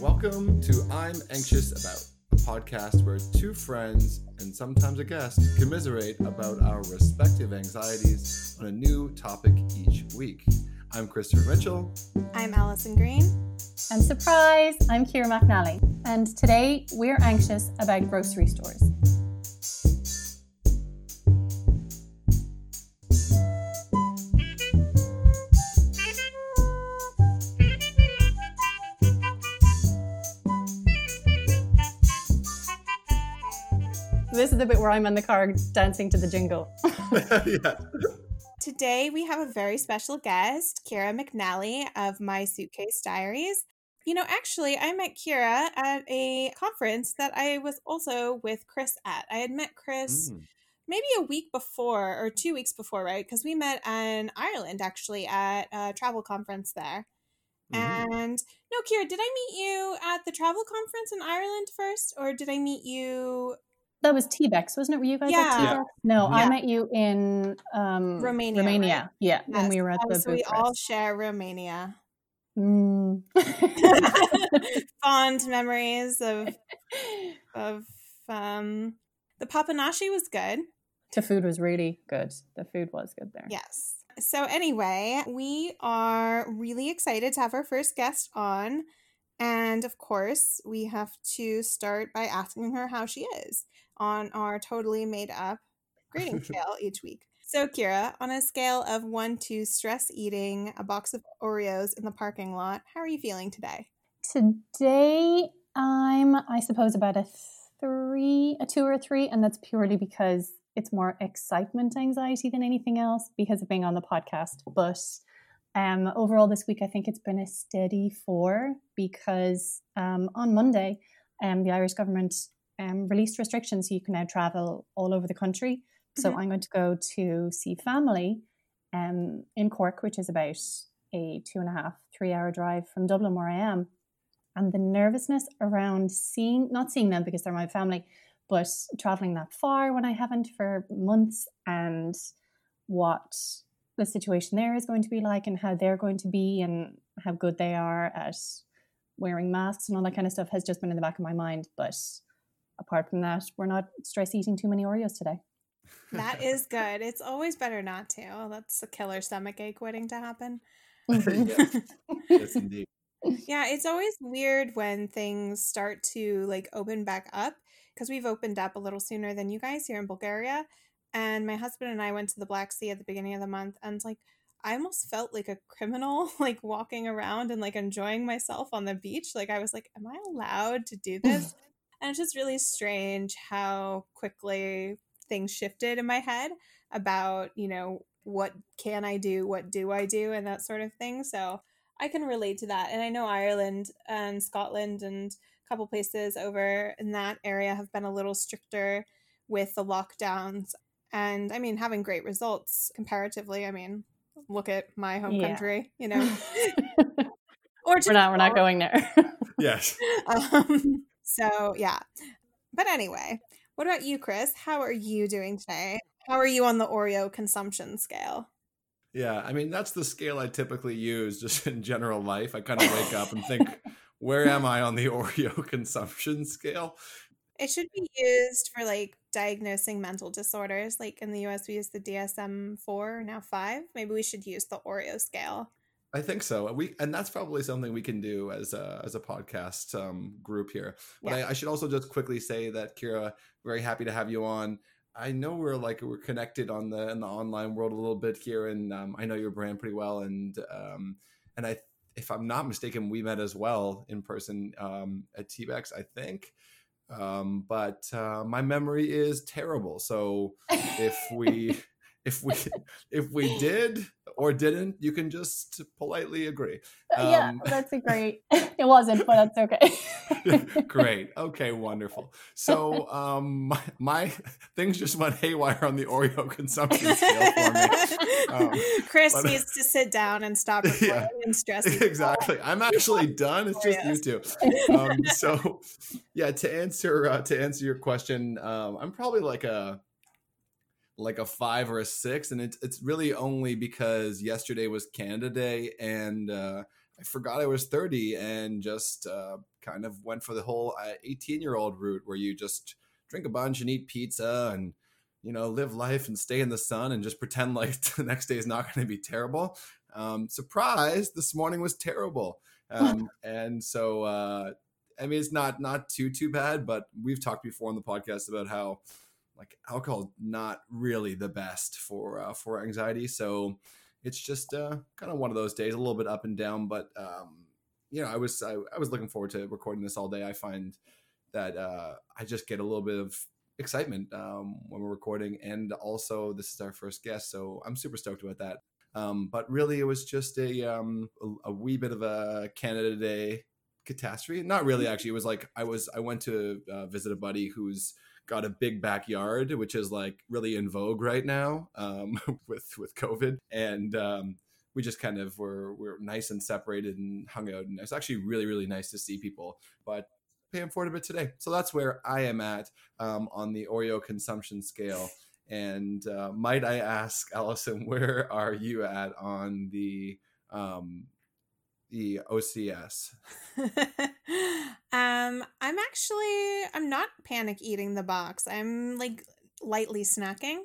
Welcome to I'm Anxious About, a podcast where two friends and sometimes a guest commiserate about our respective anxieties on a new topic each week. I'm Christopher Mitchell. I'm Allison Green. And surprise, I'm Kira McNally. And today we're anxious about grocery stores. Is the bit where I'm in the car dancing to the jingle. yeah. Today we have a very special guest, Kira McNally of My Suitcase Diaries. You know, actually, I met Kira at a conference that I was also with Chris at. I had met Chris Mm. maybe a week before or two weeks before, right? Because we met in Ireland actually at a travel conference there. Mhm. And no, Kira, did I meet you at the travel conference in Ireland first, or did I meet you That was TBEX, wasn't it? Were you guys Yeah. at TBEX? No, Mhm. I met you in um, Romania, Romania, yeah, when we were at Oh, the so we all share Romania. Mm. Fond memories of of um the papanashi was good. the food was really good. The food was good there. Yes. So anyway, we are really excited to have our first guest on. And of course, we have to start by asking her how she is on our totally made up grading scale each week. So, Kira, on a scale of one to stress eating a box of Oreos in the parking lot, how are you feeling today? Today, I'm, I suppose, about a three, a two or a three, and that's purely because it's more excitement anxiety than anything else because of being on the podcast. But um, overall, this week, I think it's been a steady four because um, on Monday, um, the Irish government um, released restrictions so you can now travel all over the country. So Mhm. I'm going to go to see family um, in Cork, which is about a two and a half, three hour drive from Dublin, where I am. And the nervousness around seeing, not seeing them because they're my family, but traveling that far when I haven't for months and what the situation there is going to be like and how they're going to be and how good they are at wearing masks and all that kind of stuff has just been in the back of my mind. But apart from that, we're not stress eating too many Oreos today. That is good. It's always better not to. That's a killer stomach ache waiting to happen. Mm-hmm. Yes. yes, indeed. Yeah, it's always weird when things start to like open back up because we've opened up a little sooner than you guys here in Bulgaria. And my husband and I went to the Black Sea at the beginning of the month, and it's like I almost felt like a criminal, like walking around and like enjoying myself on the beach. Like I was like, "Am I allowed to do this?" And it's just really strange how quickly things shifted in my head about you know what can I do, what do I do, and that sort of thing. So I can relate to that. And I know Ireland and Scotland and a couple places over in that area have been a little stricter with the lockdowns. And I mean, having great results comparatively. I mean, look at my home Yeah. country, you know. or we're not we're not going there. Yes. Um, so, yeah. But anyway, what about you, Chris? How are you doing today? How are you on the Oreo consumption scale? Yeah, I mean that's the scale I typically use just in general life. I kind of wake up and think, where am I on the Oreo consumption scale? It should be used for like diagnosing mental disorders. Like in the US, we use the DSM 4, now 5. Maybe we should use the Oreo scale. I think so. We and that's probably something we can do as a as a podcast um, group here. But Yeah. I, I should also just quickly say that Kira, very happy to have you on. I know we're like we're connected on the in the online world a little bit here, and um, I know your brand pretty well. And um, and I, if I'm not mistaken, we met as well in person um, at TBEX, I think. Um, but uh, my memory is terrible. So if we if we if we did or didn't, you can just politely agree. yeah, Um, that's a great. It wasn't, but that's okay. Great. Okay, wonderful. So um my, my things just went haywire on the Oreo consumption scale for me. Um, Chris but- needs to sit down and stop recording Yeah. and stressing. exactly. I'm actually done. It's just you two. Um, so, yeah. To answer uh, to answer your question, um, I'm probably like a like a five or a six, and it's it's really only because yesterday was Canada Day, and uh, I forgot I was 30 and just uh, kind of went for the whole 18 year old route where you just drink a bunch and eat pizza and you know live life and stay in the sun and just pretend like the next day is not going to be terrible. Um, surprise! This morning was terrible, um, and so uh, I mean it's not not too too bad. But we've talked before on the podcast about how like alcohol not really the best for uh, for anxiety. So it's just uh, kind of one of those days, a little bit up and down. But um, you know, I was I, I, was looking forward to recording this all day. I find that uh, I just get a little bit of excitement um, when we're recording, and also this is our first guest, so I'm super stoked about that. Um, but really, it was just a, um, a, wee bit of a Canada Day catastrophe. Not really, actually. It was like I was I went to uh, visit a buddy who's got a big backyard, which is like really in vogue right now um, with with COVID, and um, we just kind of were were nice and separated and hung out, and it's actually really really nice to see people. But paying for it a bit today, so that's where I am at um, on the Oreo consumption scale. And uh, might I ask, Allison, where are you at on the um, the OCS? um, I'm actually I'm not panic eating the box. I'm like lightly snacking.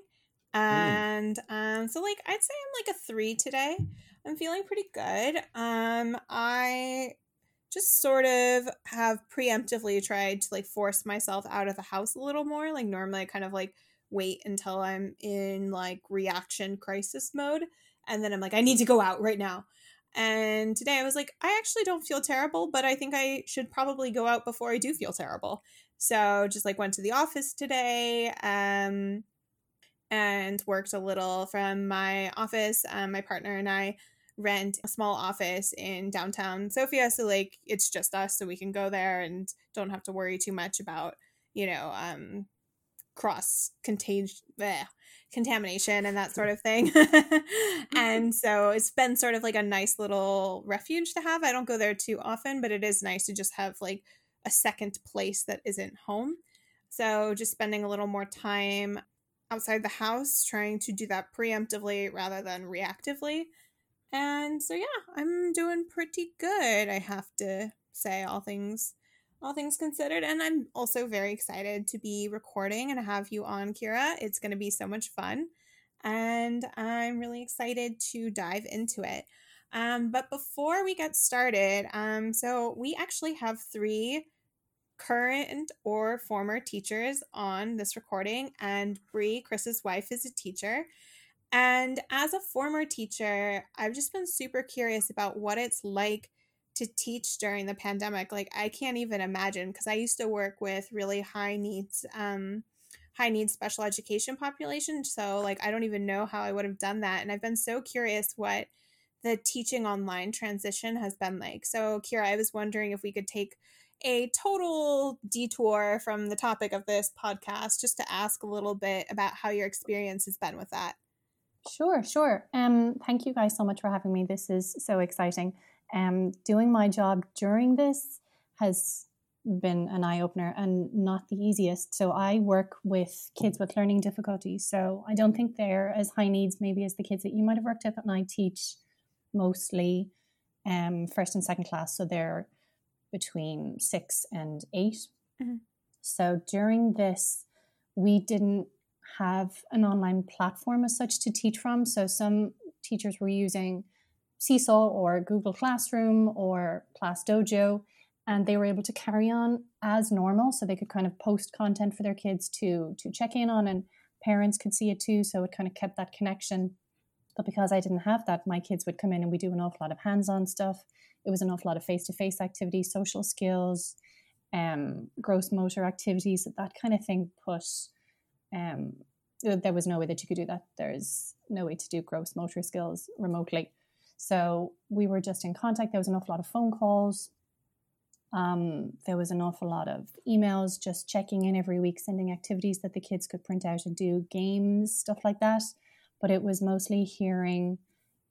Hmm. And mm. um so like I'd say I'm like a 3 today. I'm feeling pretty good. Um I just sort of have preemptively tried to like force myself out of the house a little more. Like normally I kind of like wait until I'm in like reaction crisis mode and then I'm like I need to go out right now. And today I was like, I actually don't feel terrible, but I think I should probably go out before I do feel terrible. So just like went to the office today um, and worked a little from my office. Um, my partner and I rent a small office in downtown Sofia. So like it's just us, so we can go there and don't have to worry too much about, you know, um, cross contagion contamination and that sort of thing. Mm-hmm. and so it's been sort of like a nice little refuge to have. I don't go there too often, but it is nice to just have like a second place that isn't home. So just spending a little more time outside the house, trying to do that preemptively rather than reactively. And so yeah, I'm doing pretty good, I have to say, all things all things considered. And I'm also very excited to be recording and have you on, Kira. It's going to be so much fun. And I'm really excited to dive into it. Um, but before we get started, um, so we actually have three current or former teachers on this recording, and Brie, Chris's wife, is a teacher. And as a former teacher, I've just been super curious about what it's like to teach during the pandemic like i can't even imagine because i used to work with really high needs um high needs special education population so like i don't even know how i would have done that and i've been so curious what the teaching online transition has been like. So kira i was wondering if we could take a total detour from the topic of this podcast just to ask a little bit about how your experience has been with that. Sure sure um thank you guys so much for having me. This is so exciting um, doing my job during this has been an eye opener and not the easiest. So I work with kids with learning difficulties. So I don't think they're as high needs maybe as the kids that you might have worked with. And I teach mostly um, first and second class. So they're between six and 8 mm-hmm. So during this, we didn't have an online platform as such to teach from. So some teachers were using Seesaw or Google Classroom or Class Dojo, and they were able to carry on as normal. So they could kind of post content for their kids to to check in on, and parents could see it too. So it kind of kept that connection. But because I didn't have that, my kids would come in and we do an awful lot of hands-on stuff. It was an awful lot of face-to-face activities, social skills, um, gross motor activities, that kind of thing. Put um, there was no way that you could do that. There's no way to do gross motor skills remotely. So we were just in contact. There was an awful lot of phone calls. Um, there was an awful lot of emails, just checking in every week, sending activities that the kids could print out and do, games, stuff like that. But it was mostly hearing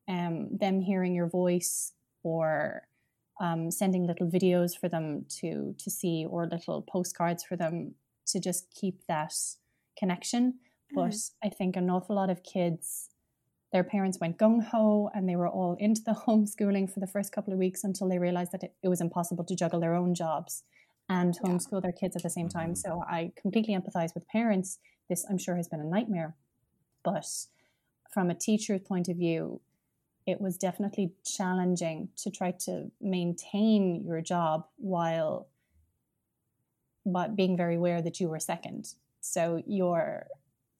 um, them hearing your voice or um, sending little videos for them to to see or little postcards for them to just keep that connection. Mm-hmm. But I think an awful lot of kids their parents went gung ho and they were all into the homeschooling for the first couple of weeks until they realized that it, it was impossible to juggle their own jobs and homeschool yeah. their kids at the same time. Mm-hmm. So I completely empathize with parents. This, I'm sure, has been a nightmare. But from a teacher's point of view, it was definitely challenging to try to maintain your job while but being very aware that you were second. So your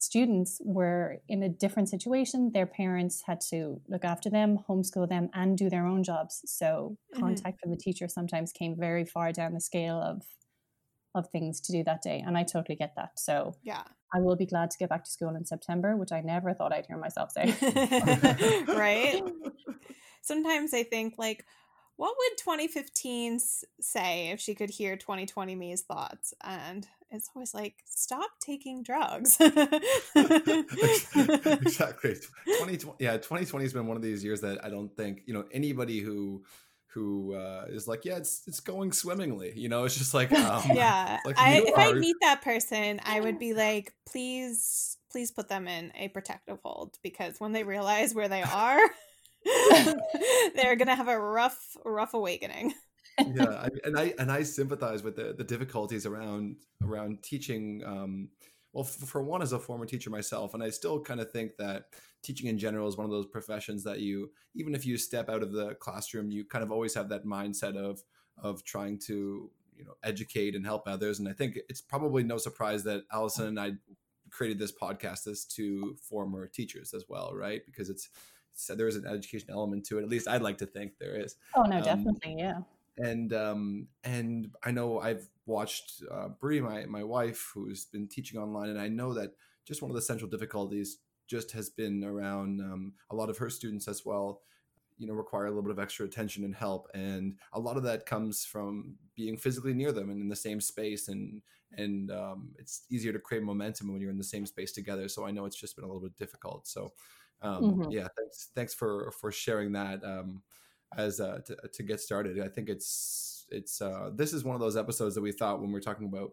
students were in a different situation. Their parents had to look after them, homeschool them, and do their own jobs. So mm-hmm. contact from the teacher sometimes came very far down the scale of of things to do that day. And I totally get that. So yeah. I will be glad to get back to school in September, which I never thought I'd hear myself say. right. Sometimes I think like, what would 2015 say if she could hear 2020 me's thoughts? And it's always like, stop taking drugs. exactly. 2020, yeah, 2020 has been one of these years that I don't think, you know, anybody who who uh, is like, yeah, it's it's going swimmingly. You know, it's just like, um, yeah. Like I, if I meet that person, I would be like, please, please put them in a protective hold because when they realize where they are, they're gonna have a rough, rough awakening. yeah, I, and I and I sympathize with the the difficulties around around teaching. Um, well, for one, as a former teacher myself, and I still kind of think that teaching in general is one of those professions that you, even if you step out of the classroom, you kind of always have that mindset of of trying to you know educate and help others. And I think it's probably no surprise that Allison and I created this podcast as two former teachers as well, right? Because it's so there is an education element to it. At least I'd like to think there is. Oh no, um, definitely, yeah. And um, and I know I've watched uh, Brie, my my wife, who's been teaching online, and I know that just one of the central difficulties just has been around um, a lot of her students as well. You know, require a little bit of extra attention and help, and a lot of that comes from being physically near them and in the same space, and and um, it's easier to create momentum when you're in the same space together. So I know it's just been a little bit difficult. So um, mm-hmm. yeah thanks thanks for for sharing that um, as uh, to, to get started. I think it's it's uh, this is one of those episodes that we thought when we are talking about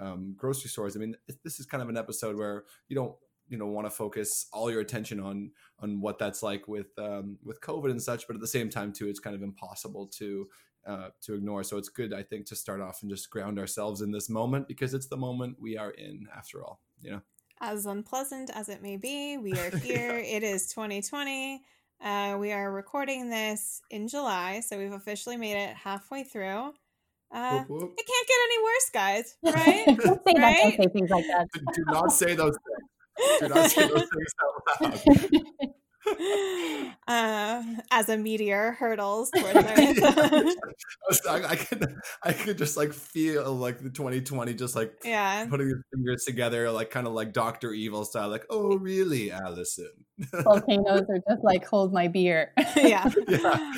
um, grocery stores i mean this is kind of an episode where you don't you know want to focus all your attention on on what that's like with um, with covid and such but at the same time too it's kind of impossible to uh, to ignore. So it's good i think to start off and just ground ourselves in this moment because it's the moment we are in after all you know as unpleasant as it may be, we are here. yeah. It is 2020. Uh, we are recording this in July, so we've officially made it halfway through. Uh, whoop, whoop. It can't get any worse, guys. Right? don't say right? that. Don't say things like that. Do not say those things. Do not say those things out loud. uh, as a meteor hurdles towards Earth. I, I could, I could just like feel like the 2020, just like yeah, putting his fingers together, like kind of like Doctor Evil style. Like, oh, really, Allison? Volcanoes are just like hold my beer. yeah, yeah,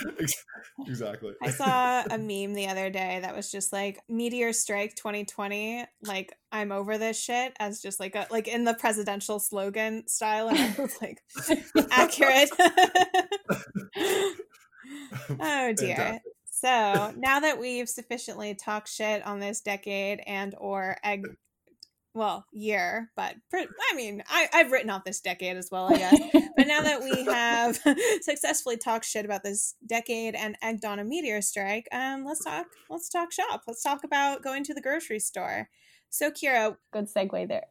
exactly. I saw a meme the other day that was just like meteor strike 2020. Like, I'm over this shit as just like a like in the presidential slogan style, and I was like, accurate. oh dear. Fantastic. So now that we've sufficiently talked shit on this decade and or egg well year but i mean I, i've written off this decade as well i guess. But now that we have successfully talked shit about this decade and egged on a meteor strike um let's talk let's talk shop. Let's talk about going to the grocery store. So kira good segue there.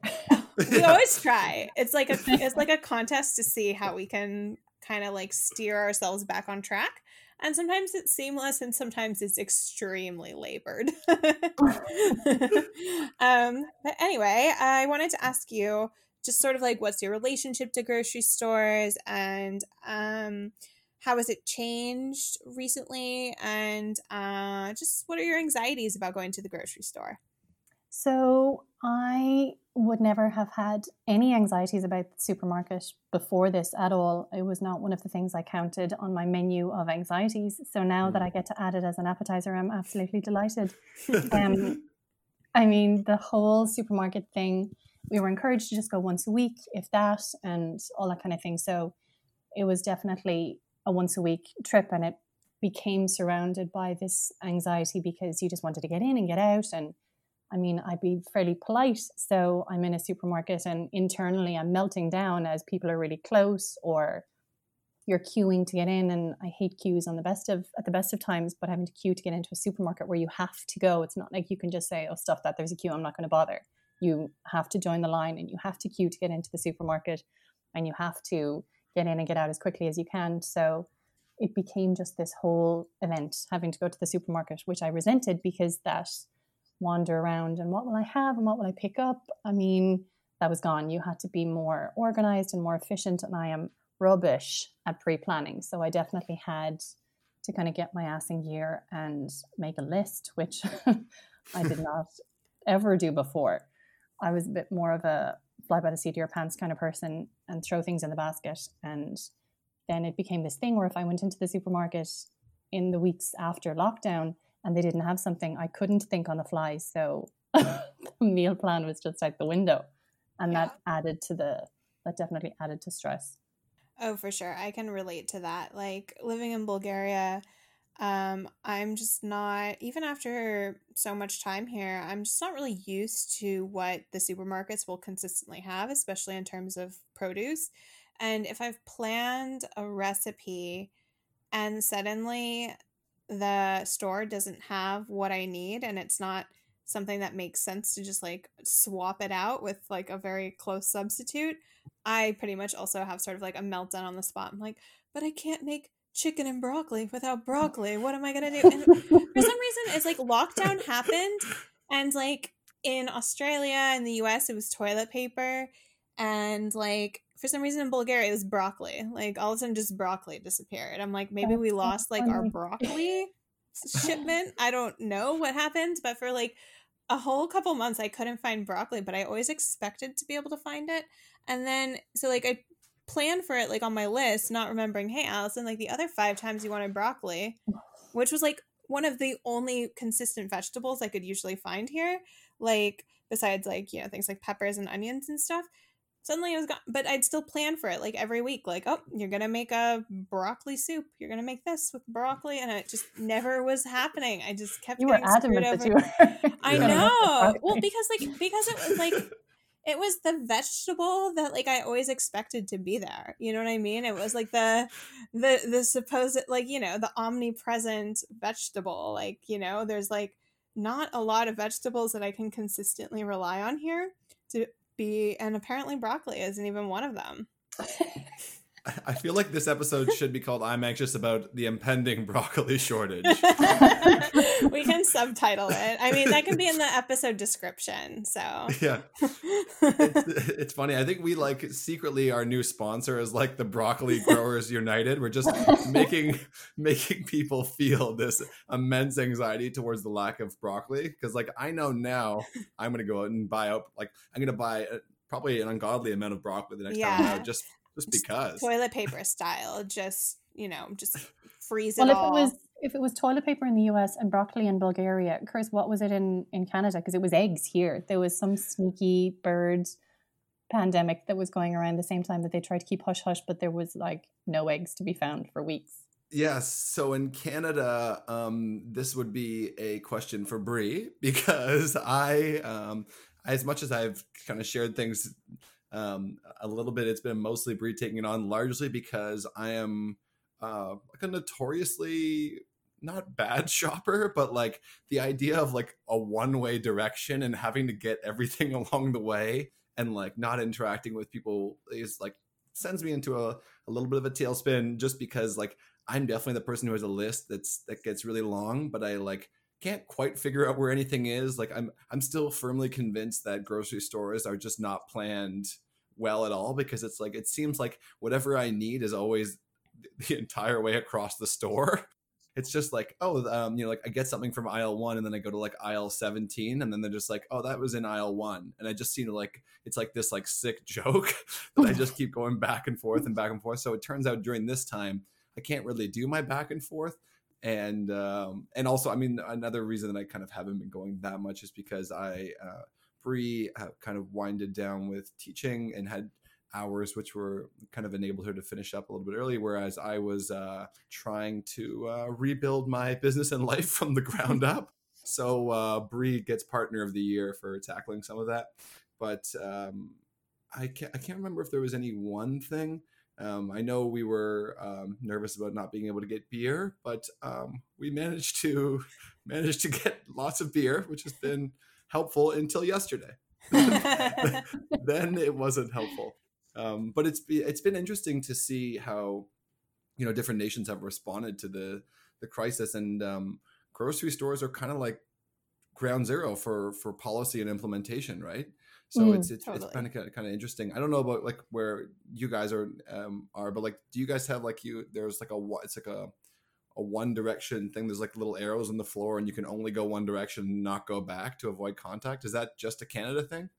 we always try. It's like a it's like a contest to see how we can kind of like steer ourselves back on track and sometimes it's seamless and sometimes it's extremely labored. Um, but anyway i wanted to ask you just sort of like what's your relationship to grocery stores and um, how has it changed recently? And uh, just what are your anxieties about going to the grocery store so I would never have had any anxieties about the supermarket before this at all. It was not one of the things I counted on my menu of anxieties. So now mm. that I get to add it as an appetizer, I'm absolutely delighted. um, I mean, the whole supermarket thing, we were encouraged to just go once a week, if that, and all that kind of thing. So it was definitely a once a week trip, and it became surrounded by this anxiety because you just wanted to get in and get out and I mean, I'd be fairly polite. So I'm in a supermarket and internally I'm melting down as people are really close or you're queuing to get in and i hate queues on the best of at the best of times but having to queue to get into a supermarket where you have to go it's not like you can just say oh stuff that there's a queue i'm not going to bother you have to join the line and you have to queue to get into the supermarket and you have to get in and get out as quickly as you can so it became just this whole event having to go to the supermarket which i resented because that wander around and what will i have and what will i pick up? I mean that was gone. You had to be more organized and more efficient and i am rubbish at pre-planning. So i definitely had to kind of get my ass in gear and make a list which i did not ever do before. I was a bit more of a fly by the seat of your pants kind of person and throw things in the basket. And then it became this thing where if i went into the supermarket in the weeks after lockdown and they didn't have something i couldn't think on the fly so the meal plan was just out the window and yeah. that added to the that definitely added to stress Oh, for sure. I can relate to that. Like living in Bulgaria, um, I'm just not, even after so much time here, I'm just not really used to what the supermarkets will consistently have, especially in terms of produce. And if I've planned a recipe and suddenly the store doesn't have what I need and it's not something that makes sense to just like swap it out with like a very close substitute, I pretty much also have sort of like a meltdown on the spot. I'm like, but I can't make chicken and broccoli without broccoli. What am I gonna do? And for some reason, it's like lockdown happened, and like in Australia and the US, it was toilet paper, and like for some reason in Bulgaria, it was broccoli. Like all of a sudden, just broccoli disappeared. I'm like, maybe we lost like our broccoli shipment. I don't know what happened, but for like a whole couple months, I couldn't find broccoli, but I always expected to be able to find it. And then, so like I planned for it like on my list, not remembering, hey, Allison, like the other five times you wanted broccoli, which was like one of the only consistent vegetables I could usually find here. Like, besides like, you know, things like peppers and onions and stuff. Suddenly it was gone, but I'd still plan for it like every week. Like, oh, you're gonna make a broccoli soup. You're gonna make this with broccoli, and it just never was happening. I just kept. You were adamant that you were. I know. Well, because like because it was like it was the vegetable that like I always expected to be there. You know what I mean? It was like the the the supposed like, you know, the omnipresent vegetable. Like, you know, there's like not a lot of vegetables that I can consistently rely on here to be and apparently broccoli isn't even one of them. I feel like this episode should be called I'm anxious about the impending broccoli shortage. we can subtitle it. I mean, that can be in the episode description. So Yeah. It's, it's, funny. I think we like secretly our new sponsor is like the Broccoli Growers United. We're just making making people feel this immense anxiety towards the lack of broccoli because like I know now I'm going to go out and buy out like I'm going to buy a, probably an ungodly amount of broccoli the next yeah. time I'm out just just because toilet paper style just you know just freeze it well, all. if it was if it was toilet paper in the US and broccoli in Bulgaria, Chris, what was it in in Canada? Because it was eggs here. There was some sneaky bird pandemic that was going around the same time that they tried to keep hush hush, but there was like no eggs to be found for weeks. Yes. So in Canada, um, this would be a question for Brie because I, um, as much as I've kind of shared things um, a little bit. It's been mostly Brie taking it on, largely because I am uh, like a notoriously not bad shopper, but like the idea of like a one way direction and having to get everything along the way and like not interacting with people is like sends me into a, a little bit of a tailspin just because like I'm definitely the person who has a list that's that gets really long, but I like can't quite figure out where anything is. Like I'm I'm still firmly convinced that grocery stores are just not planned well at all because it's like it seems like whatever I need is always the entire way across the store. It's just like, oh, um, you know, like I get something from aisle one and then I go to like aisle 17 and then they're just like, oh, that was in aisle one. And I just seem to like, it's like this like sick joke that I just keep going back and forth and back and forth. So it turns out during this time, I can't really do my back and forth and um, and also, I mean, another reason that I kind of haven't been going that much is because I uh, Brie uh, kind of winded down with teaching and had hours which were kind of enabled her to finish up a little bit early whereas i was uh, trying to uh, rebuild my business and life from the ground up so uh, Brie gets partner of the year for tackling some of that but um, I, can't, I can't remember if there was any one thing Um, I know we were um, nervous about not being able to get beer, but um, we managed to managed to get lots of beer, which has been helpful until yesterday. then it wasn't helpful. Um, but it's it's been interesting to see how you know different nations have responded to the the crisis, and um, grocery stores are kind of like ground zero for for policy and implementation, right? So mm, it's it's, totally. it's kind of kind of interesting. I don't know about like where you guys are um, are, but like, do you guys have like you? There's like a it's like a a one direction thing. There's like little arrows on the floor, and you can only go one direction, not go back to avoid contact. Is that just a Canada thing?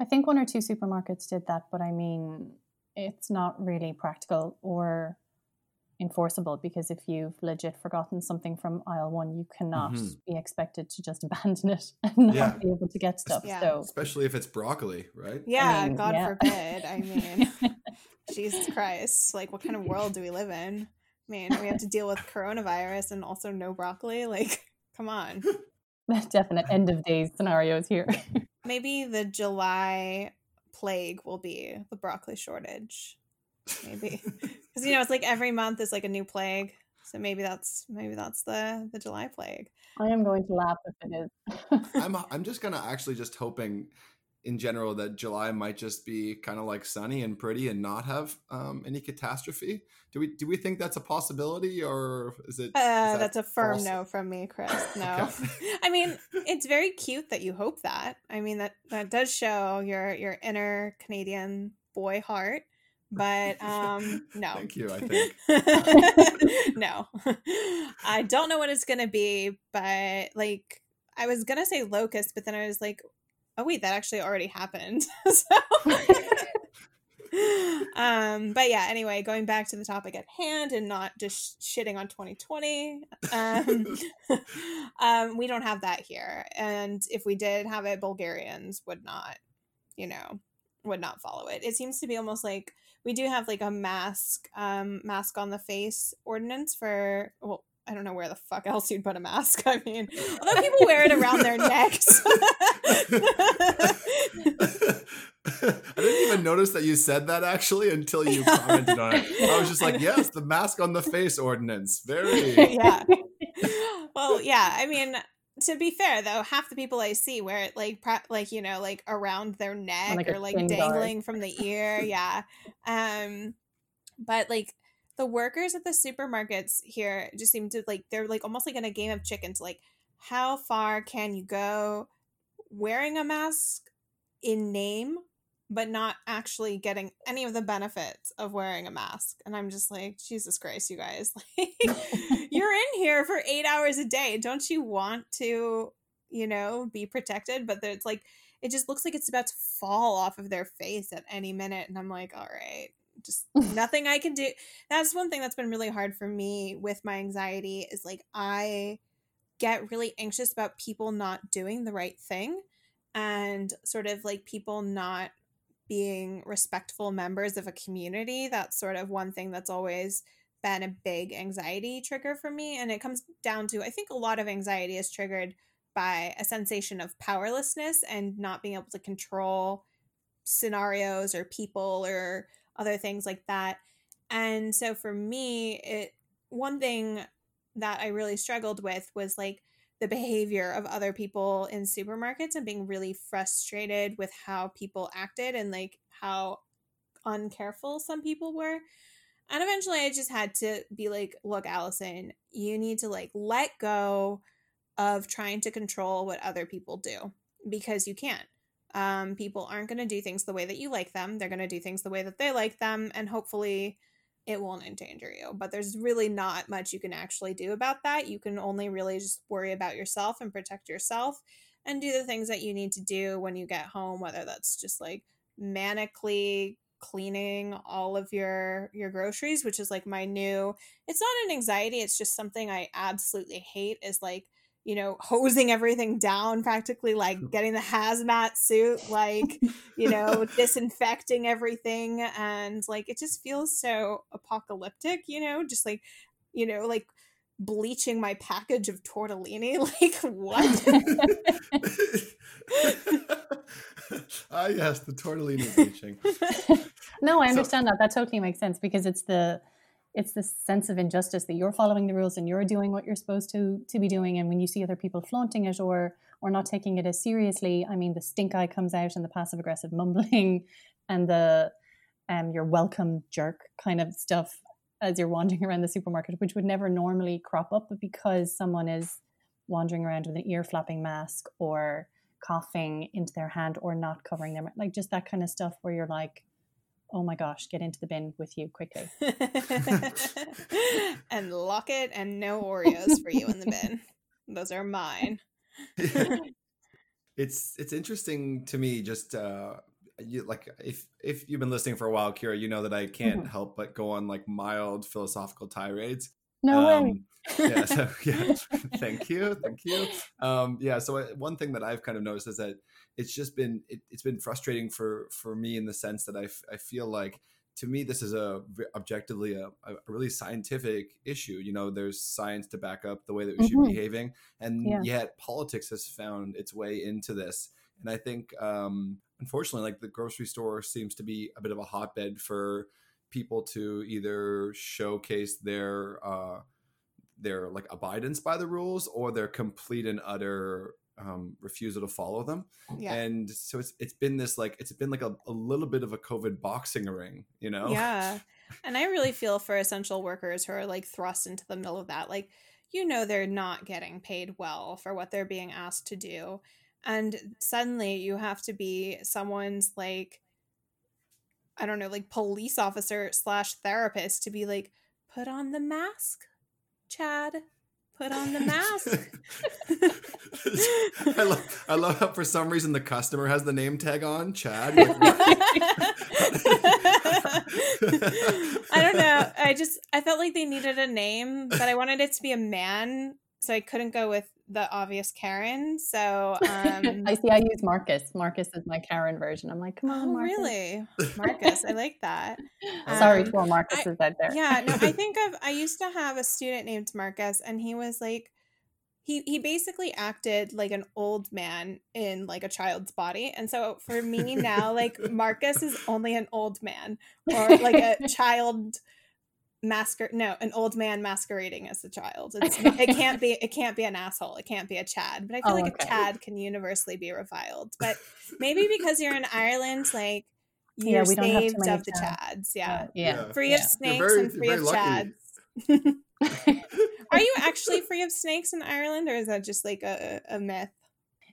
I think one or two supermarkets did that, but I mean, it's not really practical or enforceable because if you've legit forgotten something from aisle one, you cannot mm-hmm. be expected to just abandon it and not yeah. be able to get stuff. Yeah. So especially if it's broccoli, right? Yeah, I mean, God yeah. forbid. I mean, Jesus Christ! Like, what kind of world do we live in? I mean, we have to deal with coronavirus and also no broccoli. Like, come on. Definite end of days scenarios here. Maybe the July plague will be the broccoli shortage. Maybe because you know it's like every month is like a new plague. So maybe that's maybe that's the the July plague. I am going to laugh if it is. I'm I'm just gonna actually just hoping in general that July might just be kind of like sunny and pretty and not have um, any catastrophe. Do we do we think that's a possibility or is it? Uh, is that that's a firm false? no from me, Chris. No, I mean it's very cute that you hope that. I mean that that does show your your inner Canadian boy heart. But um no. Thank you, I think. no. I don't know what it's gonna be, but like I was gonna say locust, but then I was like, oh wait, that actually already happened. so um but yeah anyway going back to the topic at hand and not just shitting on 2020 um, um we don't have that here and if we did have it bulgarians would not you know would not follow it it seems to be almost like we do have like a mask um mask on the face ordinance for well I don't know where the fuck else you'd put a mask. I mean, although people wear it around their necks. I didn't even notice that you said that actually until you commented on it. I was just like, yes, the mask on the face ordinance. Very. yeah. Well, yeah. I mean, to be fair though, half the people I see wear it like, like you know, like around their neck like or like dangling guard. from the ear. Yeah. Um, but like the workers at the supermarkets here just seem to like they're like almost like in a game of chickens like how far can you go wearing a mask in name but not actually getting any of the benefits of wearing a mask? And i'm just like jesus christ you guys like you're in here for 8 hours a day. Don't you want to you know be protected? But it's like it just looks like it's about to fall off of their face at any minute and i'm like all right just nothing I can do. That's one thing that's been really hard for me with my anxiety is like I get really anxious about people not doing the right thing and sort of like people not being respectful members of a community. That's sort of one thing that's always been a big anxiety trigger for me. And it comes down to, I think a lot of anxiety is triggered by a sensation of powerlessness and not being able to control scenarios or people or other things like that. And so for me, it one thing that I really struggled with was like the behavior of other people in supermarkets and being really frustrated with how people acted and like how uncareful some people were. And eventually I just had to be like, look, Allison, you need to like let go of trying to control what other people do because you can't. Um, people aren't going to do things the way that you like them. They're going to do things the way that they like them, and hopefully it won't endanger you. But there's really not much you can actually do about that. You can only really just worry about yourself and protect yourself and do the things that you need to do when you get home, whether that's just like manically cleaning all of your your groceries which is like my new it's not an anxiety it's just something i absolutely hate is like you know, hosing everything down practically, like getting the hazmat suit, like, you know, disinfecting everything. And like, it just feels so apocalyptic, you know, just like, you know, like bleaching my package of tortellini. Like, what? ah, yes, the tortellini bleaching. no, I So- understand that. That totally makes sense because it's the it's this sense of injustice that you're following the rules and you're doing what you're supposed to to be doing, and when you see other people flaunting it or or not taking it as seriously, I mean, the stink eye comes out and the passive aggressive mumbling and the um your welcome jerk kind of stuff as you're wandering around the supermarket, which would never normally crop up, but because someone is wandering around with an ear flapping mask or coughing into their hand or not covering their like just that kind of stuff where you're like, oh my gosh, get into the bin with you quickly. and lock it and no Oreos for you in the bin. Those are mine. it's it's interesting to me just uh you like if if you've been listening for a while kira you know that i can't Mhm. help but go on like mild philosophical tirades No way. um, yeah so yeah thank you thank you um yeah so I, one thing that i've kind of noticed is that it's just been it, it's been frustrating for for me in the sense that i, f- I feel like to me this is a objectively a, a really scientific issue you know there's science to back up the way that we should Mhm. be behaving and Yeah. yet politics has found its way into this and i think um unfortunately like the grocery store seems to be a bit of a hotbed for people to either showcase their uh their like abidance by the rules or their complete and utter um, refusal to follow them Yeah. and so it's it's been this like it's been like a, a little bit of a covid boxing ring you know Yeah. And I really feel for essential workers who are like thrust into the middle of that. Like, you know, they're not getting paid well for what they're being asked to do. And suddenly you have to be someone's like, I don't know, like police officer slash therapist to be like, put on the mask, Chad. Put on the mask. I love I love how for some reason the customer has the name tag on Chad. Like. I don't know. I just I felt like they needed a name, but I wanted it to be a man, so I couldn't go with the obvious Karen. So um I see. I use Marcus. Marcus is my Karen version. I'm like, come on, Oh, Marcus. really? Marcus, I like that. Sorry Um, to all Marcuses out there. Yeah, no, I think of I used to have a student named Marcus and he was like he he basically acted like an old man in like a child's body. And so for me now, like Marcus is only an old man or like a child masquer no, an old man masquerading as a child. It's it can't be it can't be an asshole. It can't be a Chad. But I feel Oh, like okay. a Chad can universally be reviled. But maybe because you're in Ireland, like Yeah, you're we don't have too many of the Chads. Chads. Yeah. yeah. Free yeah. of snakes very- and free of lucky. Chads. Are you actually free of snakes in Ireland, or is that just like a, a myth?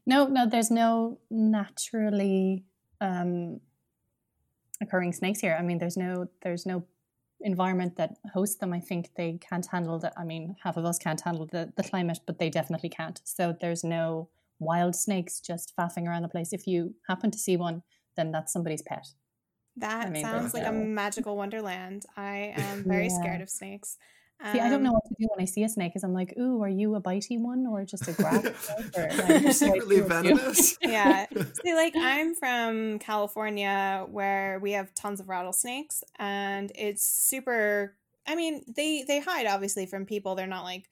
No, no, there's no naturally um, occurring snakes here. I mean, there's no there's no environment that hosts them. I think they can't handle that. I mean, half of us can't handle the the climate, but they definitely can't. So there's no wild snakes just faffing around the place. If you happen to see one, then that's somebody's pet. That I mean, sounds like a magical wonderland. I am very Yeah. scared of snakes. See, I don't know Um, what to do when I see a snake. Is I'm like, ooh, are you a bitey one or just a grab? snake, or, like, You're what do I secretly do with you? venomous. Yeah. See, like I'm from California where we have tons of rattlesnakes and it's super I mean, they they hide obviously from people. They're not like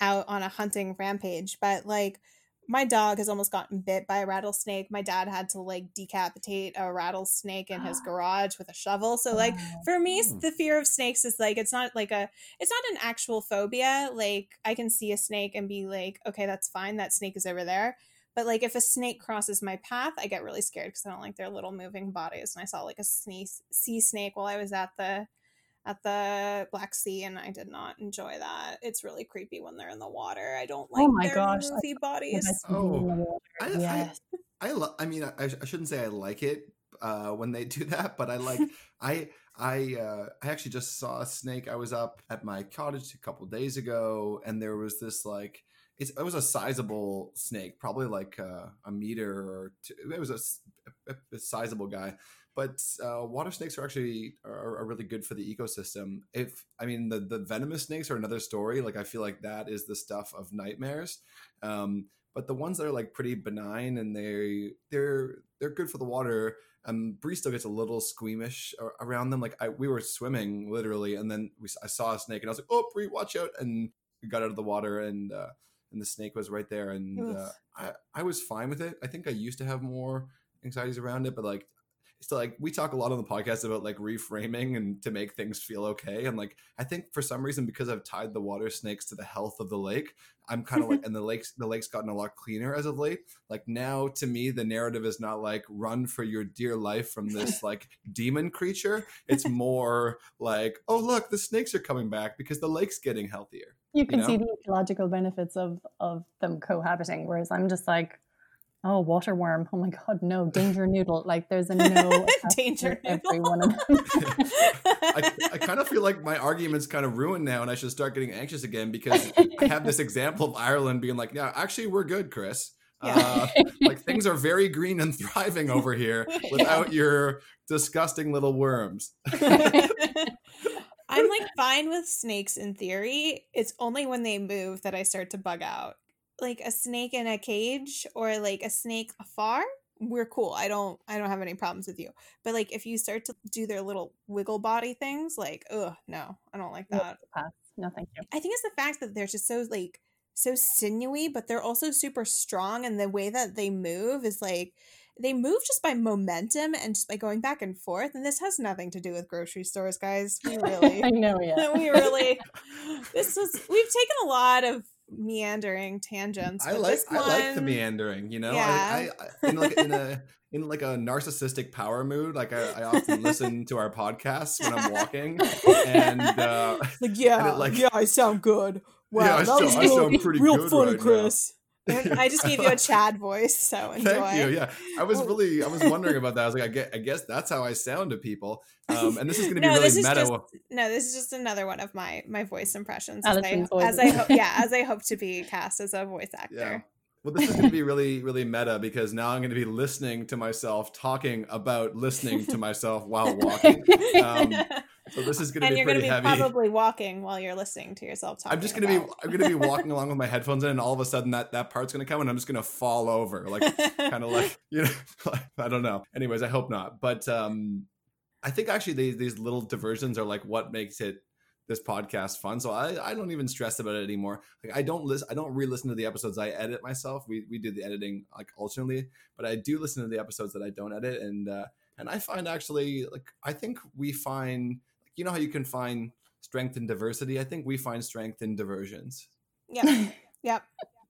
out on a hunting rampage, but like my dog has almost gotten bit by a rattlesnake. My dad had to like decapitate a rattlesnake in his garage with a shovel. So like Oh. for me Mm. the fear of snakes is like it's not like a it's not an actual phobia like i can see a snake and be like okay that's fine that snake is over there but like if a snake crosses my path i get really scared because i don't like their little moving bodies and i saw like a sneeze, sea snake while i was at the at the black sea and i did not enjoy that it's really creepy when they're in the water i don't like Oh my their gosh, I movie bodies That's Oh. in the water. I- I- yes. I lo- I mean, I, I shouldn't say I like it uh, when they do that, but I like I I uh, I actually just saw a snake. I was up at my cottage a couple days ago, and there was this like it's, it was a sizable snake, probably like uh, a meter or two. It was a sizable guy. But uh, water snakes are actually are, are really good for the ecosystem. If I mean the the venomous snakes are another story. Like I feel like that is the stuff of nightmares. Um, but the ones that are like pretty benign and they they're they're good for the water um Bree still gets a little squeamish around them like I we were swimming literally and then we, I saw a snake and I was like oh Bree watch out and we got out of the water and uh, and the snake was right there, and uh, I I was fine with it. I think I used to have more anxieties around it, but like so like we talk a lot on the podcast about like reframing and to make things feel okay. And like i think for some reason because i've tied the water snakes to the health of the lake i'm kind of like and the lakes the lake's gotten a lot cleaner as of late. Like now to me the narrative is not like run for your dear life from this like demon creature. It's more like oh look the snakes are coming back because the lake's getting healthier you can you know? see the ecological benefits of of them cohabiting whereas i'm just like Oh, water worm. Oh my God, no. Danger noodle. Like there's a no danger every one of them. I, I kind of feel like my argument's kind of ruined now and I should start getting anxious again because I have this example of Ireland being like, yeah, actually, we're good, Chris. Yeah. Uh, like things are very green and thriving over here without yeah. your disgusting little worms. I'm like fine with snakes in theory. It's only when they move that I start to bug out like a snake in a cage or like a snake afar we're cool i don't i don't have any problems with you. But like if you start to do their little wiggle body things like oh no i don't like that. no thank you. I think it's the fact that they're just so like so sinewy but they're also super strong and the way that they move is like they move just by momentum and just by going back and forth and this has nothing to do with grocery stores guys. We really i know yeah. we really this was we've taken a lot of meandering tangents. I like I like the meandering. You know, yeah. I, I, in like in a in like a narcissistic power mood. Like I, I often listen to our podcasts when I'm walking, and uh, like yeah, and like, yeah, I sound good. Wow, yeah, I, that sound, was I sound pretty real good funny, right Chris. I just gave you a Chad voice, so enjoy. Thank you. Yeah, I was really, I was wondering about that. I was like, I guess, I guess that's how I sound to people. Um, and this is going to be no, really meta. Just, no, this is just another one of my my voice impressions. As I, as I, hope, yeah, as I hope to be cast as a voice actor. Yeah. Well, this is going to be really, really meta because now I'm going to be listening to myself talking about listening to myself while walking. Um, so this is going to be you're pretty gonna be heavy. Probably walking while you're listening to yourself talking. I'm just going to be I'm going to be walking along with my headphones in, and all of a sudden that that part's going to come, and I'm just going to fall over, like kind of like you know, I don't know. Anyways, I hope not. But um, I think actually these these little diversions are like what makes it this podcast fun. So I, I don't even stress about it anymore. Like I don't listen I don't re-listen to the episodes I edit myself. We we do the editing like alternately, but I do listen to the episodes that I don't edit and uh and I find actually like I think we find you know how you can find strength in diversity. I think we find strength in diversions. Yeah. yep.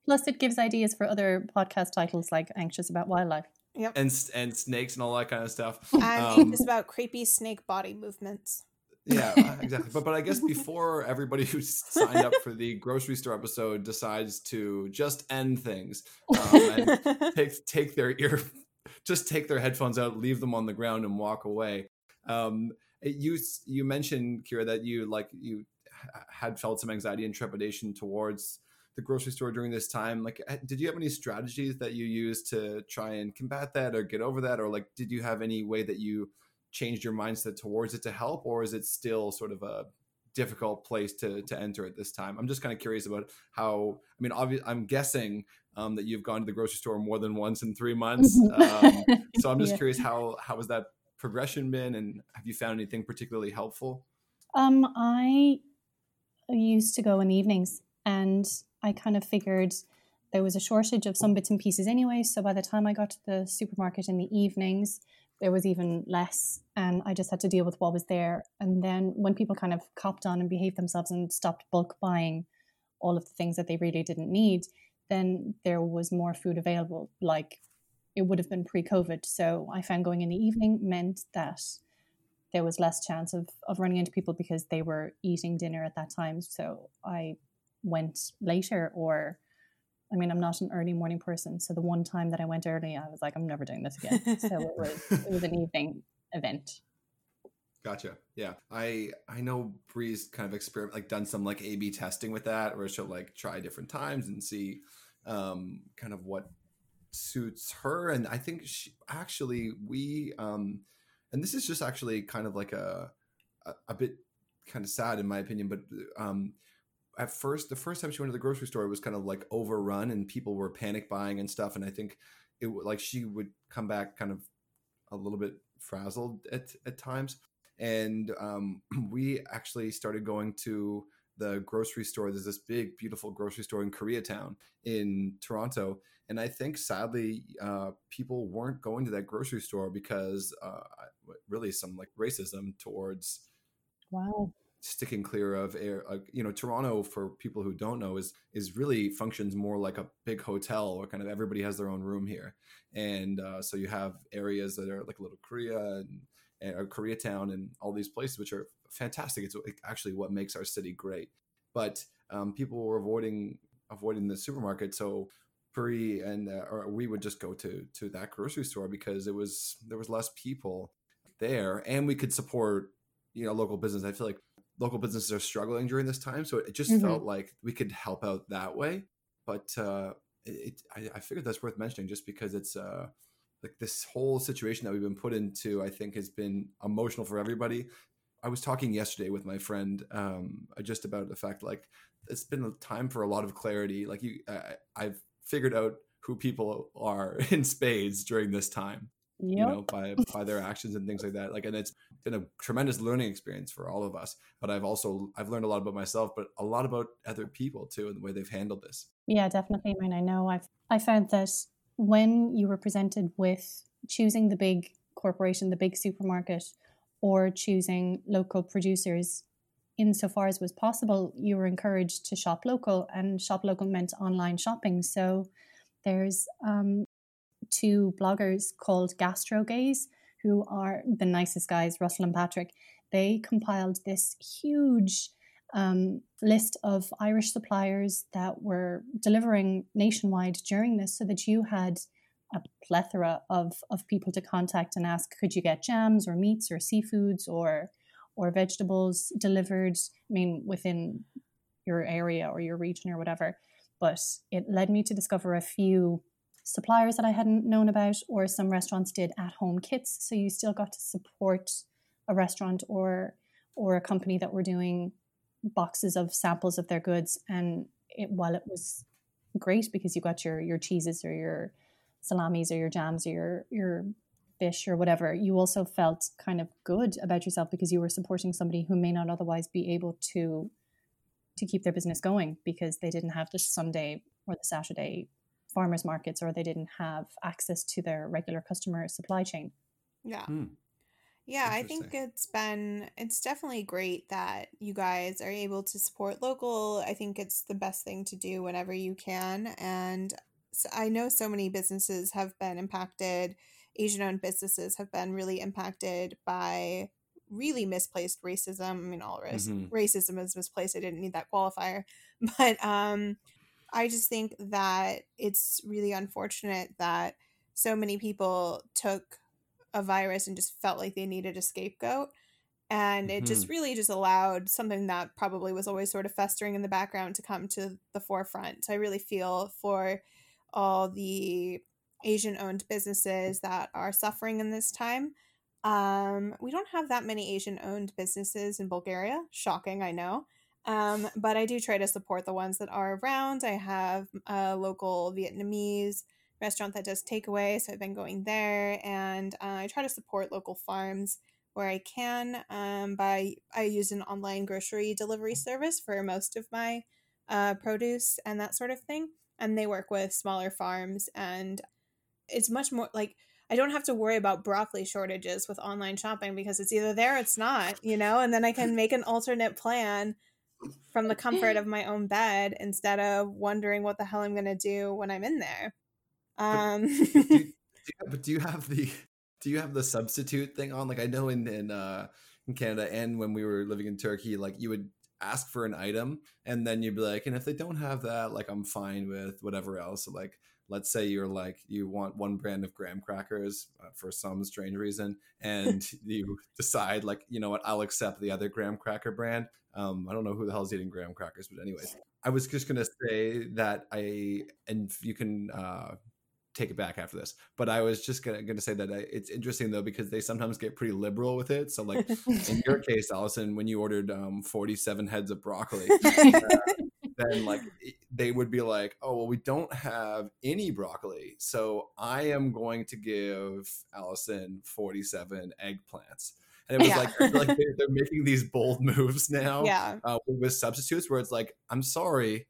Plus, it gives ideas for other podcast titles like "Anxious About Wildlife." Yep. And and snakes and all that kind of stuff. I'm um, anxious about creepy snake body movements. yeah, uh, exactly. But but I guess before everybody who signed up for the grocery store episode decides to just end things um, and take take their ear, just take their headphones out, leave them on the ground, and walk away. Um, you you mentioned Kira that you like you had felt some anxiety and trepidation towards the grocery store during this time. Like did you have any strategies that you used to try and combat that or get over that? Or like did you have any way that you changed your mindset towards it to help? Or is it still sort of a difficult place to to enter at this time? I'm just kind of curious about how i mean obviously i'm guessing um, that you've gone to the grocery store more than once in three months um, so i'm just yeah. curious how how has that progression been and have you found anything particularly helpful? Um i used to go in the evenings and i kind of figured there was a shortage of some bits and pieces anyway so by the time i got to the supermarket in the evenings there was even less and i just had to deal with what was there. And then when people kind of copped on and behaved themselves and stopped bulk buying all of the things that they really didn't need then there was more food available like it would have been pre-COVID. So I found going in the evening meant that there was less chance of, of running into people because they were eating dinner at that time. So I went later or I mean, I'm not an early morning person. So the one time that I went early, I was like, I'm never doing this again. so it was it was an evening event. Gotcha. Yeah. I I know Bree's kind of experiment like done some like A B testing with that where she'll like try different times and see um kind of what suits her and i think she actually we um and this is just actually kind of like a a, a bit kind of sad in my opinion but um at first the first time she went to the grocery store it was kind of like overrun and people were panic buying and stuff and i think it like she would come back kind of a little bit frazzled at at times and um we actually started going to the grocery store. There's this big, beautiful grocery store in Koreatown in Toronto, and I think sadly uh, people weren't going to that grocery store because uh, really some like racism towards wow sticking clear of air uh, you know toronto for people who don't know is is really functions more like a big hotel where kind of everybody has their own room here and uh, so you have areas that are like little korea and, and or koreatown and all these places which are fantastic it's actually what makes our city great but um, people were avoiding avoiding the supermarket so Bree and uh, or we would just go to to that grocery store because it was there was less people there and we could support you know local business i feel like local businesses are struggling during this time. So it just mm-hmm. felt like we could help out that way. But uh, it, I, I figured that's worth mentioning just because it's uh, like this whole situation that we've been put into, I think has been emotional for everybody. I was talking yesterday with my friend um, just about the fact like it's been a time for a lot of clarity. Like you, uh, I've figured out who people are in spades during this time yep. you know by by their actions and things like that like and it's been a tremendous learning experience for all of us but i've also i've learned a lot about myself but a lot about other people too and the way they've handled this yeah definitely i mean i know i've i found that when you were presented with choosing the big corporation the big supermarket or choosing local producers insofar as was possible you were encouraged to shop local and shop local meant online shopping so there's um, two bloggers called GastroGays, who are the nicest guys, Russell and Patrick. They compiled this huge um, list of Irish suppliers that were delivering nationwide during this so that you had a plethora of, of people to contact and ask could you get jams or meats or seafoods or or vegetables delivered i mean within your area or your region or whatever but it led me to discover a few suppliers that I hadn't known about, or some restaurants did at home kits. So you still got to support a restaurant or or a company that were doing boxes of samples of their goods. And it, while it was great because you got your your cheeses or your salamis or your jams or your your fish or whatever, you also felt kind of good about yourself because you were supporting somebody who may not otherwise be able to to keep their business going because they didn't have the Sunday or the Saturday farmers markets or they didn't have access to their regular customer supply chain. Yeah. Hmm. Yeah, I think it's been it's definitely great that you guys are able to support local. I think it's the best thing to do whenever you can and so I know so many businesses have been impacted. Asian owned businesses have been really impacted by really misplaced racism. I mean, all race, mm-hmm. racism is misplaced. I didn't need that qualifier, but um, I just think that it's really unfortunate that so many people took a virus and just felt like they needed a scapegoat and it mm-hmm. just really just allowed something that probably was always sort of festering in the background to come to the forefront. So I really feel for all the Asian owned businesses that are suffering in this time. Um, we don't have that many Asian owned businesses in Bulgaria. Shocking, I know. Um, but I do try to support the ones that are around. I have a local Vietnamese restaurant that does takeaway, so I've been going there, and uh, I try to support local farms where I can. Um, by I use an online grocery delivery service for most of my uh, produce and that sort of thing, and they work with smaller farms, and it's much more like. I don't have to worry about broccoli shortages with online shopping because it's either there or it's not, you know, and then I can make an alternate plan from the comfort of my own bed instead of wondering what the hell I'm going to do when I'm in there. Um, but, do you, but do you have the do you have the substitute thing on? Like I know in in uh, in Canada and when we were living in Turkey, like you would ask for an item and then you'd be like, and if they don't have that, like I'm fine with whatever else. So like let's say you're like you want one brand of graham crackers uh, for some strange reason and you decide like you know what i'll accept the other graham cracker brand um, i don't know who the hell's eating graham crackers but anyways i was just going to say that i and you can uh, take it back after this but i was just going to say that I, it's interesting though because they sometimes get pretty liberal with it so like in your case allison when you ordered um, 47 heads of broccoli uh, then like they would be like, oh well, we don't have any broccoli, so I am going to give Allison forty seven eggplants. and it was Yeah. like like they, they're making these bold moves now yeah uh, with substitutes where it's like i'm sorry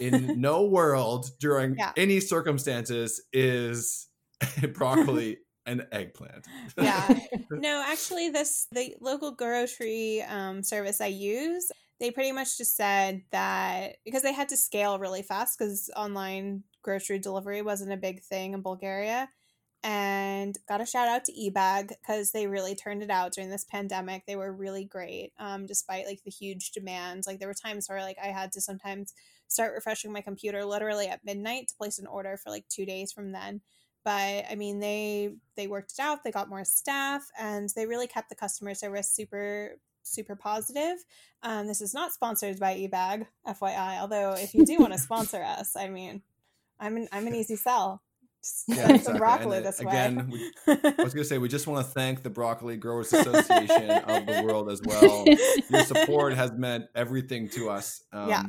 in no world during Yeah. any circumstances is broccoli an eggplant Yeah. no actually this the local grocery um, service i use they pretty much just said that because they had to scale really fast because online grocery delivery wasn't a big thing in bulgaria and got a shout out to eBag because they really turned it out during this pandemic they were really great um, despite like the huge demand like there were times where like i had to sometimes start refreshing my computer literally at midnight to place an order for like two days from then. But i mean they they worked it out they got more staff and they really kept the customer service super super positive. Um, this is not sponsored by eBag fyi although if you do want to sponsor us i mean i'm an, i'm an easy sell Yeah, send some exactly. broccoli And, this again, way I was going to say, we just want to thank the Broccoli Growers Association of the world as well. Your support has meant everything to us. Um, Yeah.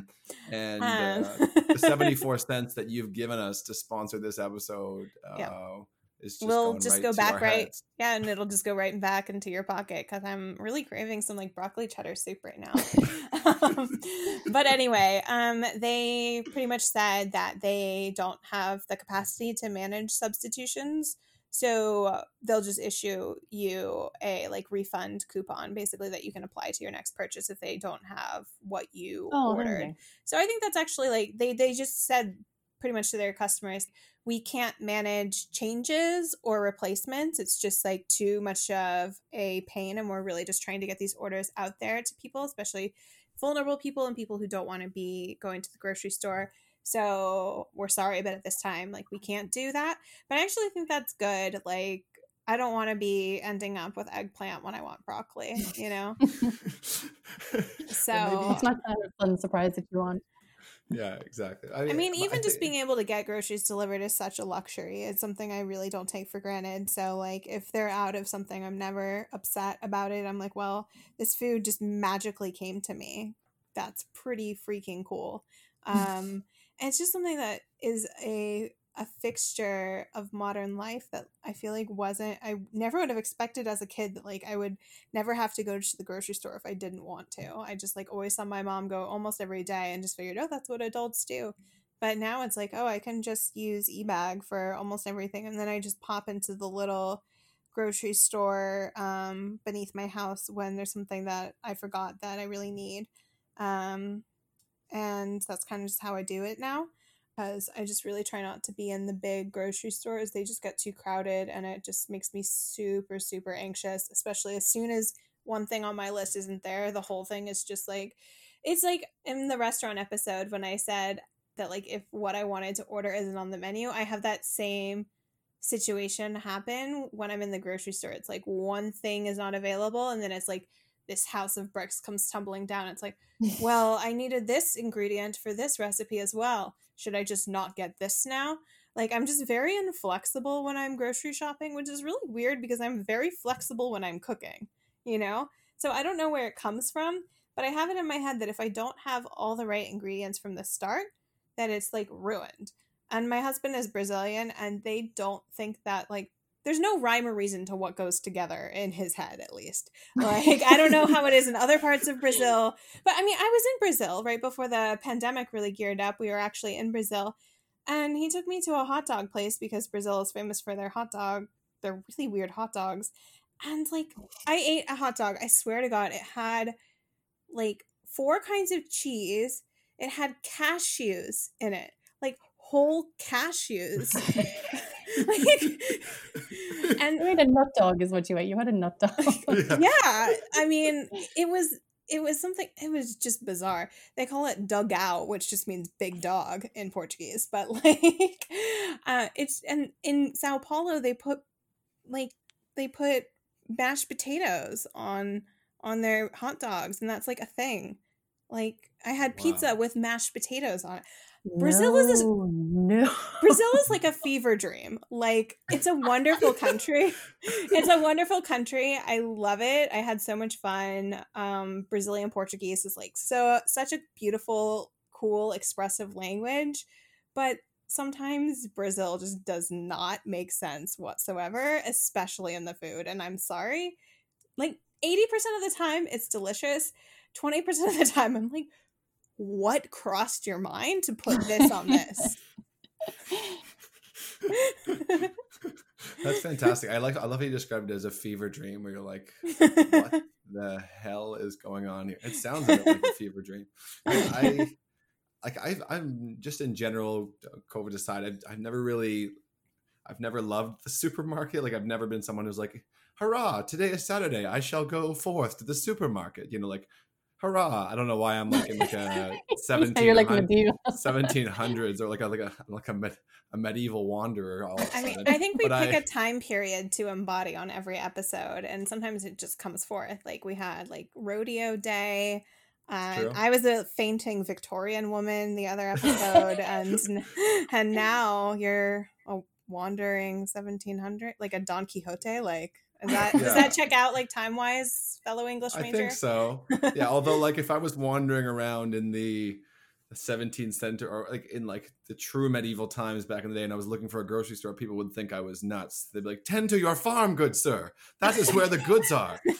And Um, uh, the 74 cents that you've given us to sponsor this episode uh, Yeah. Is just We'll going just right go to back right heads. yeah and it'll just go right back into your pocket because i'm really craving some like broccoli cheddar soup right now um, but anyway um they pretty much said that they don't have the capacity to manage substitutions so they'll just issue you a like refund coupon basically that you can apply to your next purchase if they don't have what you Oh, ordered handy. so I think that's actually like they they just said pretty much to their customers, we can't manage changes or replacements. It's just like too much of a pain and we're really just trying to get these orders out there to people, especially vulnerable people and people who don't want to be going to the grocery store. So we're sorry, but at this time, like we can't do that. But I actually think that's good. Like I don't want to be ending up with eggplant when I want broccoli, you know? So It's not kind of fun surprise if you want. Yeah, exactly. I mean, but even just think- being able to get groceries delivered is such a luxury. It's something I really don't take for granted. So, like, if they're out of something, I'm never upset about it. I'm like, well, this food just magically came to me. That's pretty freaking cool. Um, and it's just something that is a a fixture of modern life that I feel like wasn't I never would have expected as a kid that like I would never have to go to the grocery store if I didn't want to. I just like always saw my mom go almost every day and just figured, oh, that's what adults do. But now it's like, oh, I can just use eBag for almost everything. And then I just pop into the little grocery store um, beneath my house when there's something that I forgot that I really need. Um, and that's kind of just how I do it now because I just really try not to be in the big grocery stores. They just get too crowded and it just makes me super, super anxious, especially as soon as one thing on my list isn't there. The whole thing is just like, it's like in the restaurant episode when I said that, like, if what I wanted to order isn't on the menu, I have that same situation happen when I'm in the grocery store. It's like one thing is not available, and then it's like this house of bricks comes tumbling down. It's like, well, I needed this ingredient for this recipe as well. Should I just not get this now? Like, I'm just very inflexible when I'm grocery shopping, which is really weird because I'm very flexible when I'm cooking, you know? So I don't know where it comes from, but I have it in my head that if I don't have all the right ingredients from the start, that it's like ruined. And my husband is Brazilian, and they don't think that, like, there's no rhyme or reason to what goes together in his head, at least. Like, I don't know how it is in other parts of Brazil, but I mean, I was in Brazil right before the pandemic really geared up. We were actually in Brazil, and he took me to a hot dog place because Brazil is famous for their hot dog. They're really weird hot dogs. And like, I ate a hot dog. I swear to God, it had like four kinds of cheese. It had cashews in it, like whole cashews. like, and You ate a nut dog, is what you ate. You had a nut dog. Yeah. yeah, I mean, it was it was something. It was just bizarre. They call it dogão, which just means big dog in Portuguese. But like, uh, it's and in Sao Paulo they put like they put mashed potatoes on on their hot dogs, and that's like a thing. Like I had pizza Wow. with mashed potatoes on it. Brazil is a- no, no. Brazil is like a fever dream. Like it's a wonderful country. It's a wonderful country. I love it. I had so much fun. Um Brazilian Portuguese is like so such a beautiful, cool, expressive language, but sometimes Brazil just does not make sense whatsoever, especially in the food, and I'm sorry. Like 80% of the time it's delicious. 20% of the time I'm like, what crossed your mind to put this on this? That's fantastic. I like. I love how you described it as a fever dream, where you're like, "What the hell is going on here?" It sounds a bit like a fever dream. I like. I, I'm just in general, uh, COVID aside, I've, I've never really, I've never loved the supermarket. Like, I've never been someone who's like, "Hurrah! Today is Saturday. I shall go forth to the supermarket." You know, like hurrah! I don't know why I'm like in like a 17, like 1700s or like a like a like a, med, a medieval wanderer. All I mean, I think we but pick I, a time period to embody on every episode, and sometimes it just comes forth. Like we had like rodeo day. Uh, I was a fainting Victorian woman the other episode, and and now you're a wandering 1700, like a Don Quixote. Like is that yeah. does that check out like time wise, fellow English major? I think so. Yeah, although like if I was wandering around in the 17th century or like in like the true medieval times back in the day and I was looking for a grocery store, people would think I was nuts. They'd be like, tend to your farm, good sir. That is where the goods are.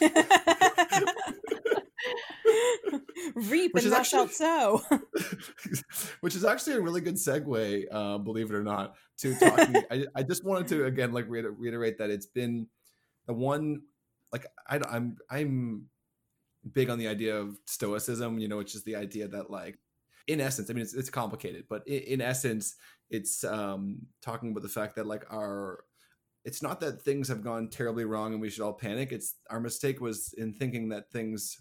Reap which and thou shalt sow. which is actually a really good segue, uh, believe it or not, to talking. I, I just wanted to again like reiterate that it's been the one like I, I'm I'm big on the idea of stoicism, you know, which is the idea that like in essence, I mean it's it's complicated, but in, in essence, it's um talking about the fact that like our it's not that things have gone terribly wrong and we should all panic. It's our mistake was in thinking that things,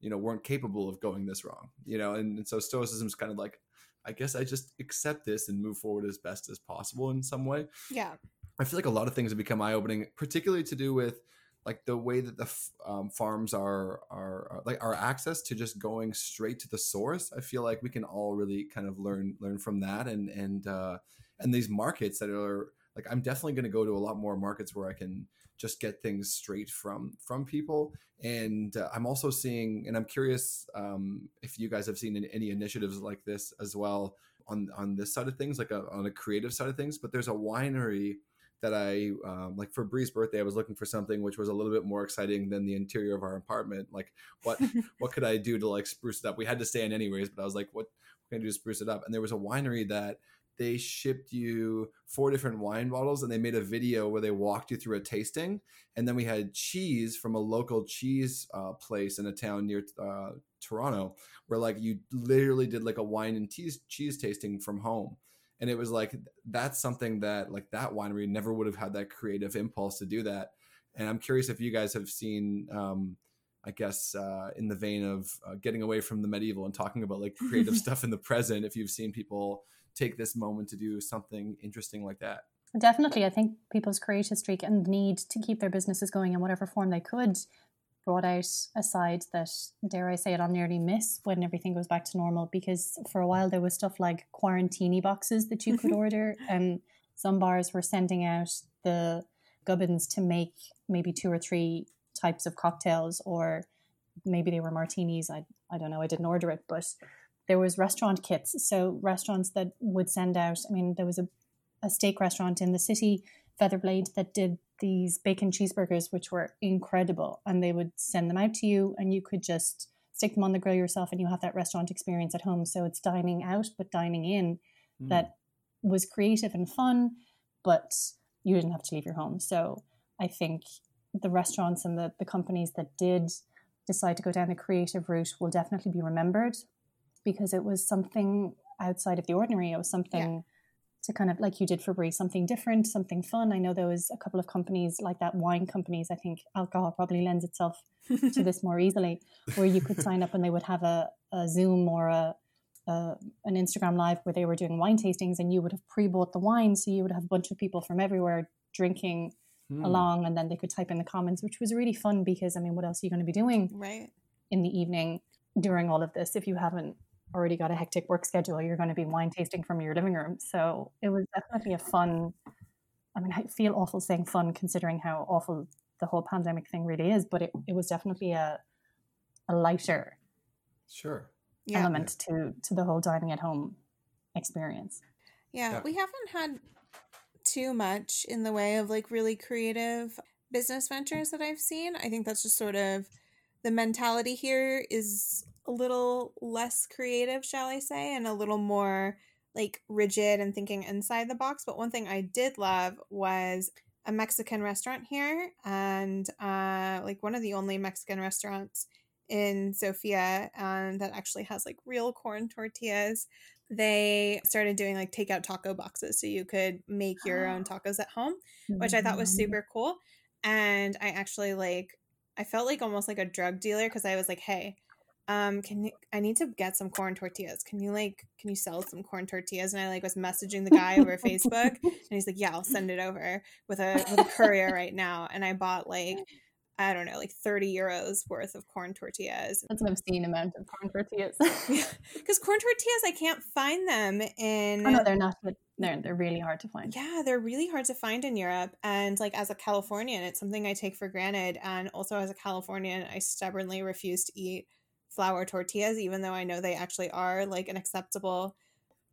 you know, weren't capable of going this wrong. You know, and, and so stoicism is kind of like, I guess I just accept this and move forward as best as possible in some way. Yeah. I feel like a lot of things have become eye opening, particularly to do with like the way that the um, farms are, are, are like our access to just going straight to the source. I feel like we can all really kind of learn learn from that, and and uh, and these markets that are like I'm definitely going to go to a lot more markets where I can just get things straight from from people and uh, i'm also seeing and i'm curious um, if you guys have seen any initiatives like this as well on on this side of things like a, on a creative side of things but there's a winery that I um, like for Bree's birthday. I was looking for something which was a little bit more exciting than the interior of our apartment. Like, what what could I do to like spruce it up? We had to stay in anyways, but I was like, what, what can I do to spruce it up? And there was a winery that they shipped you four different wine bottles and they made a video where they walked you through a tasting and then we had cheese from a local cheese uh, place in a town near uh, toronto where like you literally did like a wine and cheese cheese tasting from home and it was like that's something that like that winery never would have had that creative impulse to do that. And i'm curious if you guys have seen um i guess uh in the vein of uh, getting away from the medieval and talking about like creative stuff in the present if you've seen people take this moment to do something interesting like that. Definitely. I think people's creative streak and need to keep their businesses going in whatever form they could brought out a side that, dare I say it, I'll nearly miss when everything goes back to normal. Because for a while there was stuff like quarantini boxes that you could mm-hmm. order, and some bars were sending out the gubbins to make maybe two or three types of cocktails, or maybe they were martinis. I I don't know. I didn't order it, but there was restaurant kits. So restaurants that would send out. I mean, there was a a steak restaurant in the city, Featherblade, that did these bacon cheeseburgers, which were incredible. And they would send them out to you, and you could just stick them on the grill yourself, and you have that restaurant experience at home. So it's dining out, but dining in mm. that was creative and fun, but you didn't have to leave your home. So I think the restaurants and the, the companies that did decide to go down the creative route will definitely be remembered because it was something outside of the ordinary. It was something. Yeah to kind of like you did for Bree, something different, something fun. I know there was a couple of companies like that, wine companies. I think alcohol probably lends itself to this more easily, where you could sign up and they would have a, a Zoom or a, a, an Instagram live where they were doing wine tastings, and you would have pre-bought the wine, so you would have a bunch of people from everywhere drinking hmm. along, and then they could type in the comments, which was really fun because I mean, what else are you going to be doing right in the evening during all of this if you haven't already got a hectic work schedule, you're going to be wine tasting from your living room. So it was definitely a fun. I mean, I feel awful saying fun considering how awful the whole pandemic thing really is, but it, it was definitely a a lighter sure element yeah. to to the whole dining at home experience. Yeah, yeah, we haven't had too much in the way of like really creative business ventures that I've seen. I think that's just sort of the mentality here is a little less creative, shall I say, and a little more like rigid and thinking inside the box. But one thing I did love was a Mexican restaurant here, and uh, like one of the only Mexican restaurants in Sofia, and that actually has like real corn tortillas. They started doing like takeout taco boxes, so you could make your own tacos at home, which I thought was Mm. super cool. And I actually like, I felt like almost like a drug dealer because I was like, hey, um can you i need to get some corn tortillas can you like can you sell some corn tortillas and i like was messaging the guy over facebook and he's like yeah i'll send it over with a with a courier right now and i bought like i don't know like 30 euros worth of corn tortillas That's an obscene amount of corn tortillas. because corn tortillas i can't find them in oh no, they're not. They're they're really hard to find. yeah, they're really hard to find in Europe. And like as a Californian, it's something I take for granted. And also as a Californian, I stubbornly refuse to eat flour tortillas, even though I know they actually are like an acceptable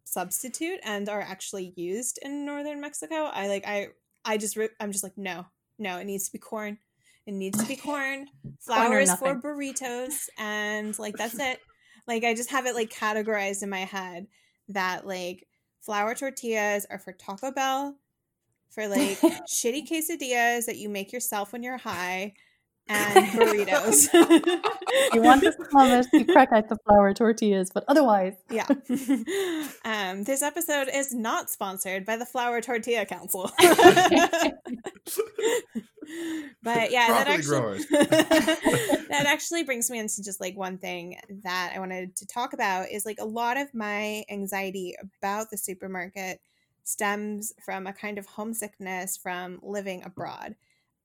substitute and are actually used in northern Mexico. I like I I just re- I'm just like no, no, it needs to be corn. It needs to be corn. Flour is for burritos, and like that's it. Like I just have it like categorized in my head that like flour tortillas are for Taco Bell, for like shitty quesadillas that you make yourself when you're high, and burritos. You want the smell you crack out the flour tortillas, but otherwise, yeah. um, this episode is not sponsored by the Flour Tortilla Council. but yeah, that actually that actually brings me into just like one thing that I wanted to talk about is like a lot of my anxiety about the supermarket stems from a kind of homesickness from living abroad.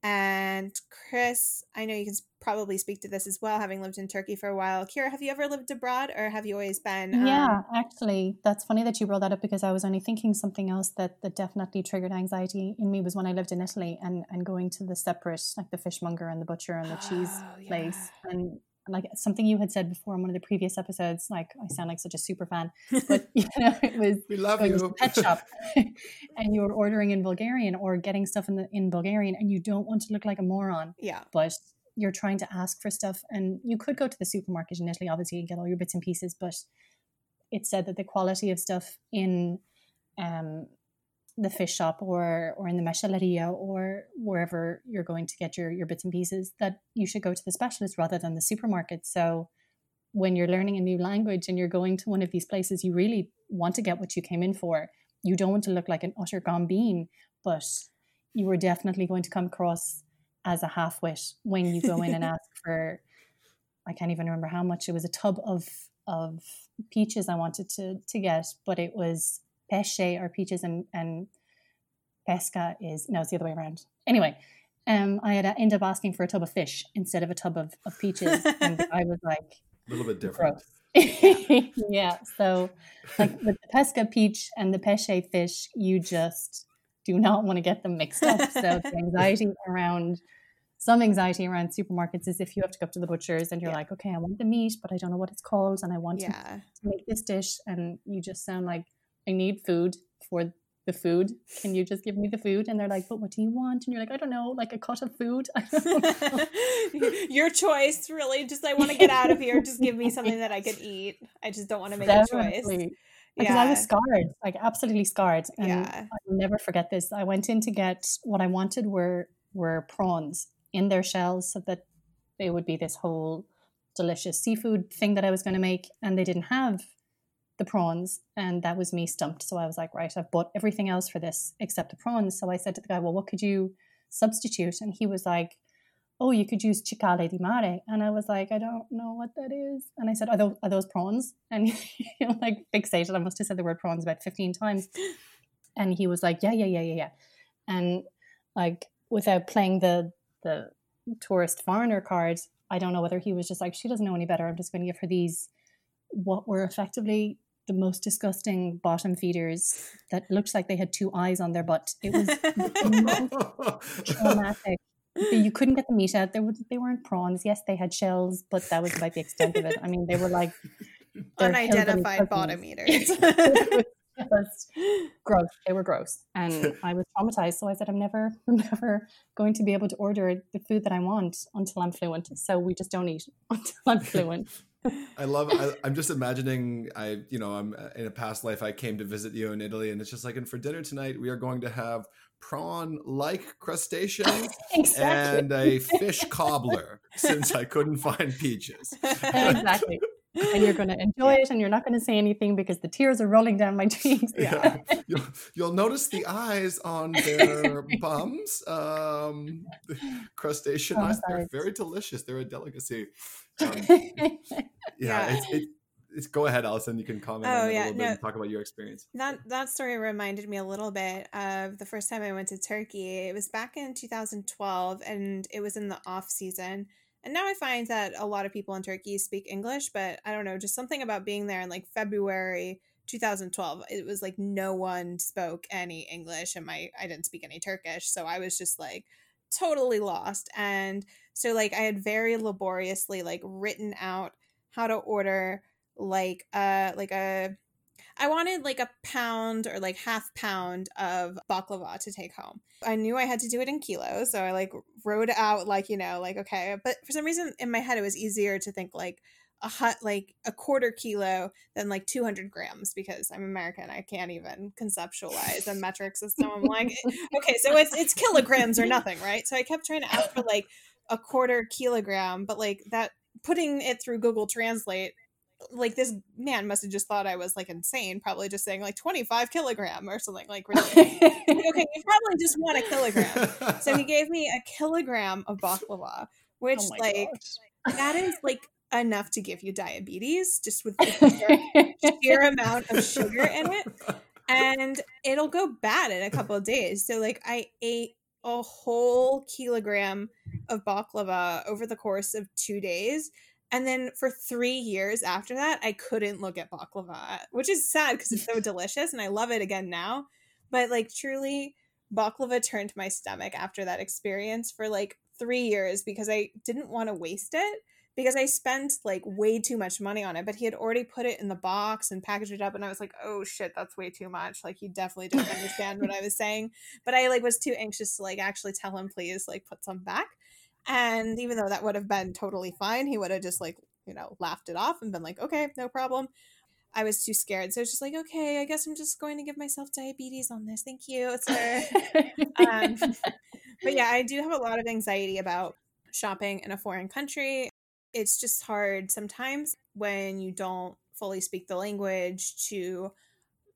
And Chris, I know you can probably speak to this as well, having lived in Turkey for a while. Kira, have you ever lived abroad or have you always been? um, yeah, actually, that's funny that you brought that up because I was only thinking something else that that definitely triggered anxiety in me was when I lived in Italy and and going to the separate like the fishmonger and the butcher and the cheese Oh, place and like something you had said before in one of the previous episodes. Like I sound like such a super fan, but you know it was We love going to you. the pet shop and you were ordering in Bulgarian or getting stuff in the in Bulgarian and you don't want to look like a moron, Yeah. but you're trying to ask for stuff and you could go to the supermarket in Italy obviously and get all your bits and pieces, but it said that the quality of stuff in um the fish shop or or in the macelleria or wherever you're going to get your your bits and pieces that you should go to the specialist rather than the supermarket. So when you're learning a new language and you're going to one of these places, you really want to get what you came in for. You don't want to look like an utter gombeen, but you were definitely going to come across as a half wit when you go in and ask for. I can't even remember how much it was. A tub of of peaches I wanted to to get, but it was pesce or peaches and and pesca is no, it's the other way around. Anyway, um, I had ended up asking for a tub of fish instead of a tub of, of peaches, and I was like, A little bit different. gross. yeah. So, like with the pesca peach and the pesce fish, you just do not want to get them mixed up. So, the anxiety around some anxiety around supermarkets is if you have to go up to the butchers and you're Yeah. like, okay, I want the meat, but I don't know what it's called, and I want to make this dish, and you just sound like I need food for the food. Can you just give me the food? And they're like, but what do you want? And you're like, I don't know, like a cut of food. I don't know. Your choice, really. Just I want to get out of here. Just give me something that I could eat. I just don't want to make a choice. Definitely. Because I was scarred, like absolutely scarred, and Yeah. I'll never forget this. I went in to get what I wanted were were prawns in their shells, so that they would be this whole delicious seafood thing that I was going to make, and they didn't have the prawns, and that was me stumped. So I was like, right, I've bought everything else for this except the prawns. So I said to the guy, well, what could you substitute? And he was like, oh, you could use cicale di mare. And I was like, I don't know what that is. And I said, are those, are those prawns? And he like fixated. I must have said the word prawns about 15 times. And he was like, yeah, yeah, yeah, yeah, yeah. And like without playing the the tourist foreigner card, I don't know whether he was just like, she doesn't know any better. I'm just going to give her these what were effectively the most disgusting bottom feeders that looked like they had two eyes on their butt. It was traumatic. You couldn't get the meat out. There was, they weren't prawns. Yes, they had shells, but that was about the extent of it. I mean, they were like Unidentified bottom eaters. it was just gross. They were gross, and I was traumatized. So I said, I'm never, I'm never going to be able to order the food that I want until I'm fluent. So we just don't eat until I'm fluent. I love. I, am just imagining. I, you know, I'm uh, in a past life. I came to visit you in Italy, and it's just like, and for dinner tonight, we are going to have prawn-like crustaceans exactly. and a fish cobbler, since I couldn't find peaches. exactly and you're going to enjoy it and you're not going to say anything because the tears are rolling down my cheeks yeah, yeah. You'll, you'll, notice the eyes on their bums um crustacean eyes they're very delicious they're a delicacy um, yeah, yeah. It's, it, it's, go ahead Allison you can comment oh, yeah, no, and talk about your experience that that story reminded me a little bit of the first time I went to Turkey it was back in 2012 and it was in the off season and now I find that a lot of people in Turkey speak English, but I don't know, just something about being there in like February 2012. It was like no one spoke any English and my I didn't speak any Turkish, so I was just like totally lost. And so like I had very laboriously like written out how to order like uh like a I wanted like a pound or like half pound of baklava to take home. I knew I had to do it in kilos, so I like wrote out like, you know, like okay, but for some reason in my head it was easier to think like a hut like a quarter kilo than like 200 grams because I'm American. I can't even conceptualize a metric system. I'm like, okay, so it's it's kilograms or nothing, right? So I kept trying to ask for like a quarter kilogram, but like that putting it through Google Translate like this man must have just thought I was like insane, probably just saying like 25 kilogram or something like really okay, you probably just want a kilogram. So he gave me a kilogram of baklava, oh which oh like gosh. that is like enough to give you diabetes just with the sheer, sheer amount of sugar in it. And it'll go bad in a couple of days. So like I ate a whole kilogram of baklava over the course of two days and then for three years after that, I couldn't look at baklava, which is sad because it's so delicious and I love it again now. But like truly, baklava turned my stomach after that experience for like three years because I didn't want to waste it because I spent like way too much money on it. But he had already put it in the box and packaged it up, and I was like, "Oh shit, that's way too much." Like he definitely didn't understand what I was saying, but I like was too anxious to like actually tell him, "Please, like put some back." And even though that would have been totally fine, he would have just like, you know, laughed it off and been like, okay, no problem. I was too scared. So it's just like, okay, I guess I'm just going to give myself diabetes on this. Thank you, sir. um, but yeah, I do have a lot of anxiety about shopping in a foreign country. It's just hard sometimes when you don't fully speak the language to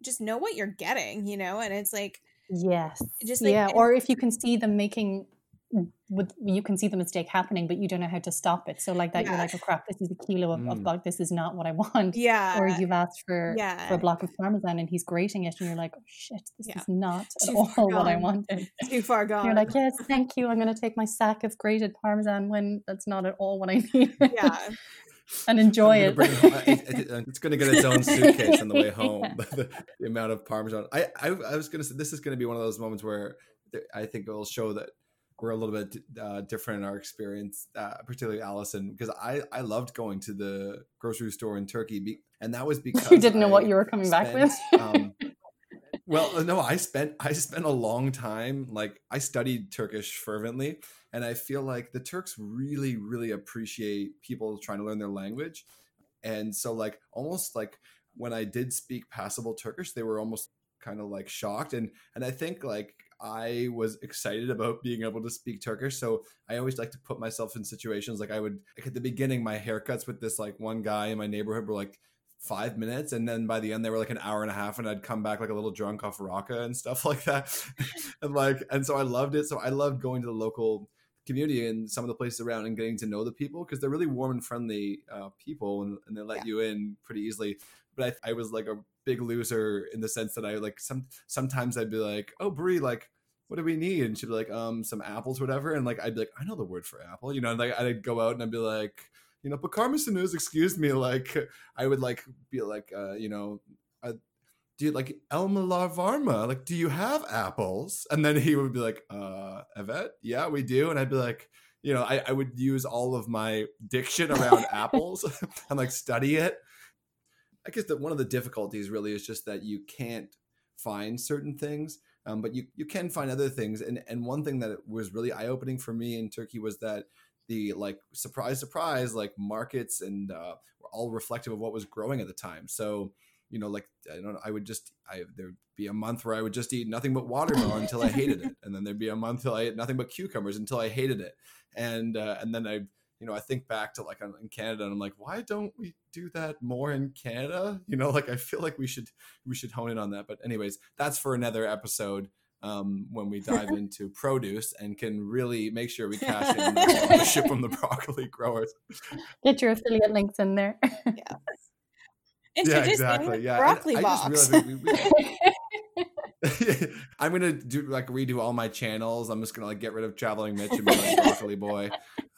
just know what you're getting, you know? And it's like, yes. Just like, yeah. Or if you can see them making with you can see the mistake happening, but you don't know how to stop it. So like that, yeah. you're like, oh crap, this is a kilo of, mm. of This is not what I want. Yeah. Or you've asked for yeah. for a block of parmesan and he's grating it, and you're like, oh shit, this yeah. is not Too at all what I wanted. Too far gone. You're like, yes, thank you. I'm going to take my sack of grated parmesan when that's not at all what I need. Yeah. and enjoy it. it's going to get its own suitcase on the way home. Yeah. the, the, amount of parmesan. I, I, I was going to say this is going to be one of those moments where I think it will show that we're a little bit uh, different in our experience, uh, particularly Allison, because I I loved going to the grocery store in Turkey, be- and that was because you didn't know I what you were coming spent, back with. um, well, no, I spent I spent a long time like I studied Turkish fervently, and I feel like the Turks really really appreciate people trying to learn their language, and so like almost like when I did speak passable Turkish, they were almost kind of like shocked and and I think like I was excited about being able to speak Turkish. So I always like to put myself in situations like I would like at the beginning, my haircuts with this like one guy in my neighborhood were like five minutes and then by the end they were like an hour and a half and I'd come back like a little drunk off rakı and stuff like that. and like and so I loved it. So I loved going to the local community and some of the places around and getting to know the people because they're really warm and friendly uh, people and, and, they let yeah. you in pretty easily. But I, I was like a big loser in the sense that I like some sometimes I'd be like, "Oh, Bree, like." What do we need? And she'd be like, um, some apples, whatever. And like, I'd be like, I know the word for apple, you know. And like, I'd go out and I'd be like, you know, but Carmison is, excuse me, like, I would like be like, uh, you know, uh, do you like Elmalar var mı? Like, do you have apples? And then he would be like, uh, Evet, yeah, we do. And I'd be like, you know, I, I would use all of my diction around apples and like study it I guess that one of the difficulties really is just that you can't find certain things, um, but you you can find other things. And and one thing that was really eye opening for me in Turkey was that the like surprise surprise like markets and uh, were all reflective of what was growing at the time. So you know, like I don't know, I would just I there'd be a month where I would just eat nothing but watermelon until I hated it, and then there'd be a month till I ate nothing but cucumbers until I hated it, and uh, and then I you know I think back to like in Canada and I'm like, why don't we do that more in Canada? You know, like I feel like we should we should hone in on that. But anyways, that's for another episode. Um, when we dive into produce and can really make sure we cash in the ship from the broccoli growers. Get your affiliate links in there. yeah. yeah, exactly. Yeah, broccoli I, box. I just realized we, we, I'm gonna do like redo all my channels. I'm just gonna like get rid of traveling Mitch and be like broccoli boy.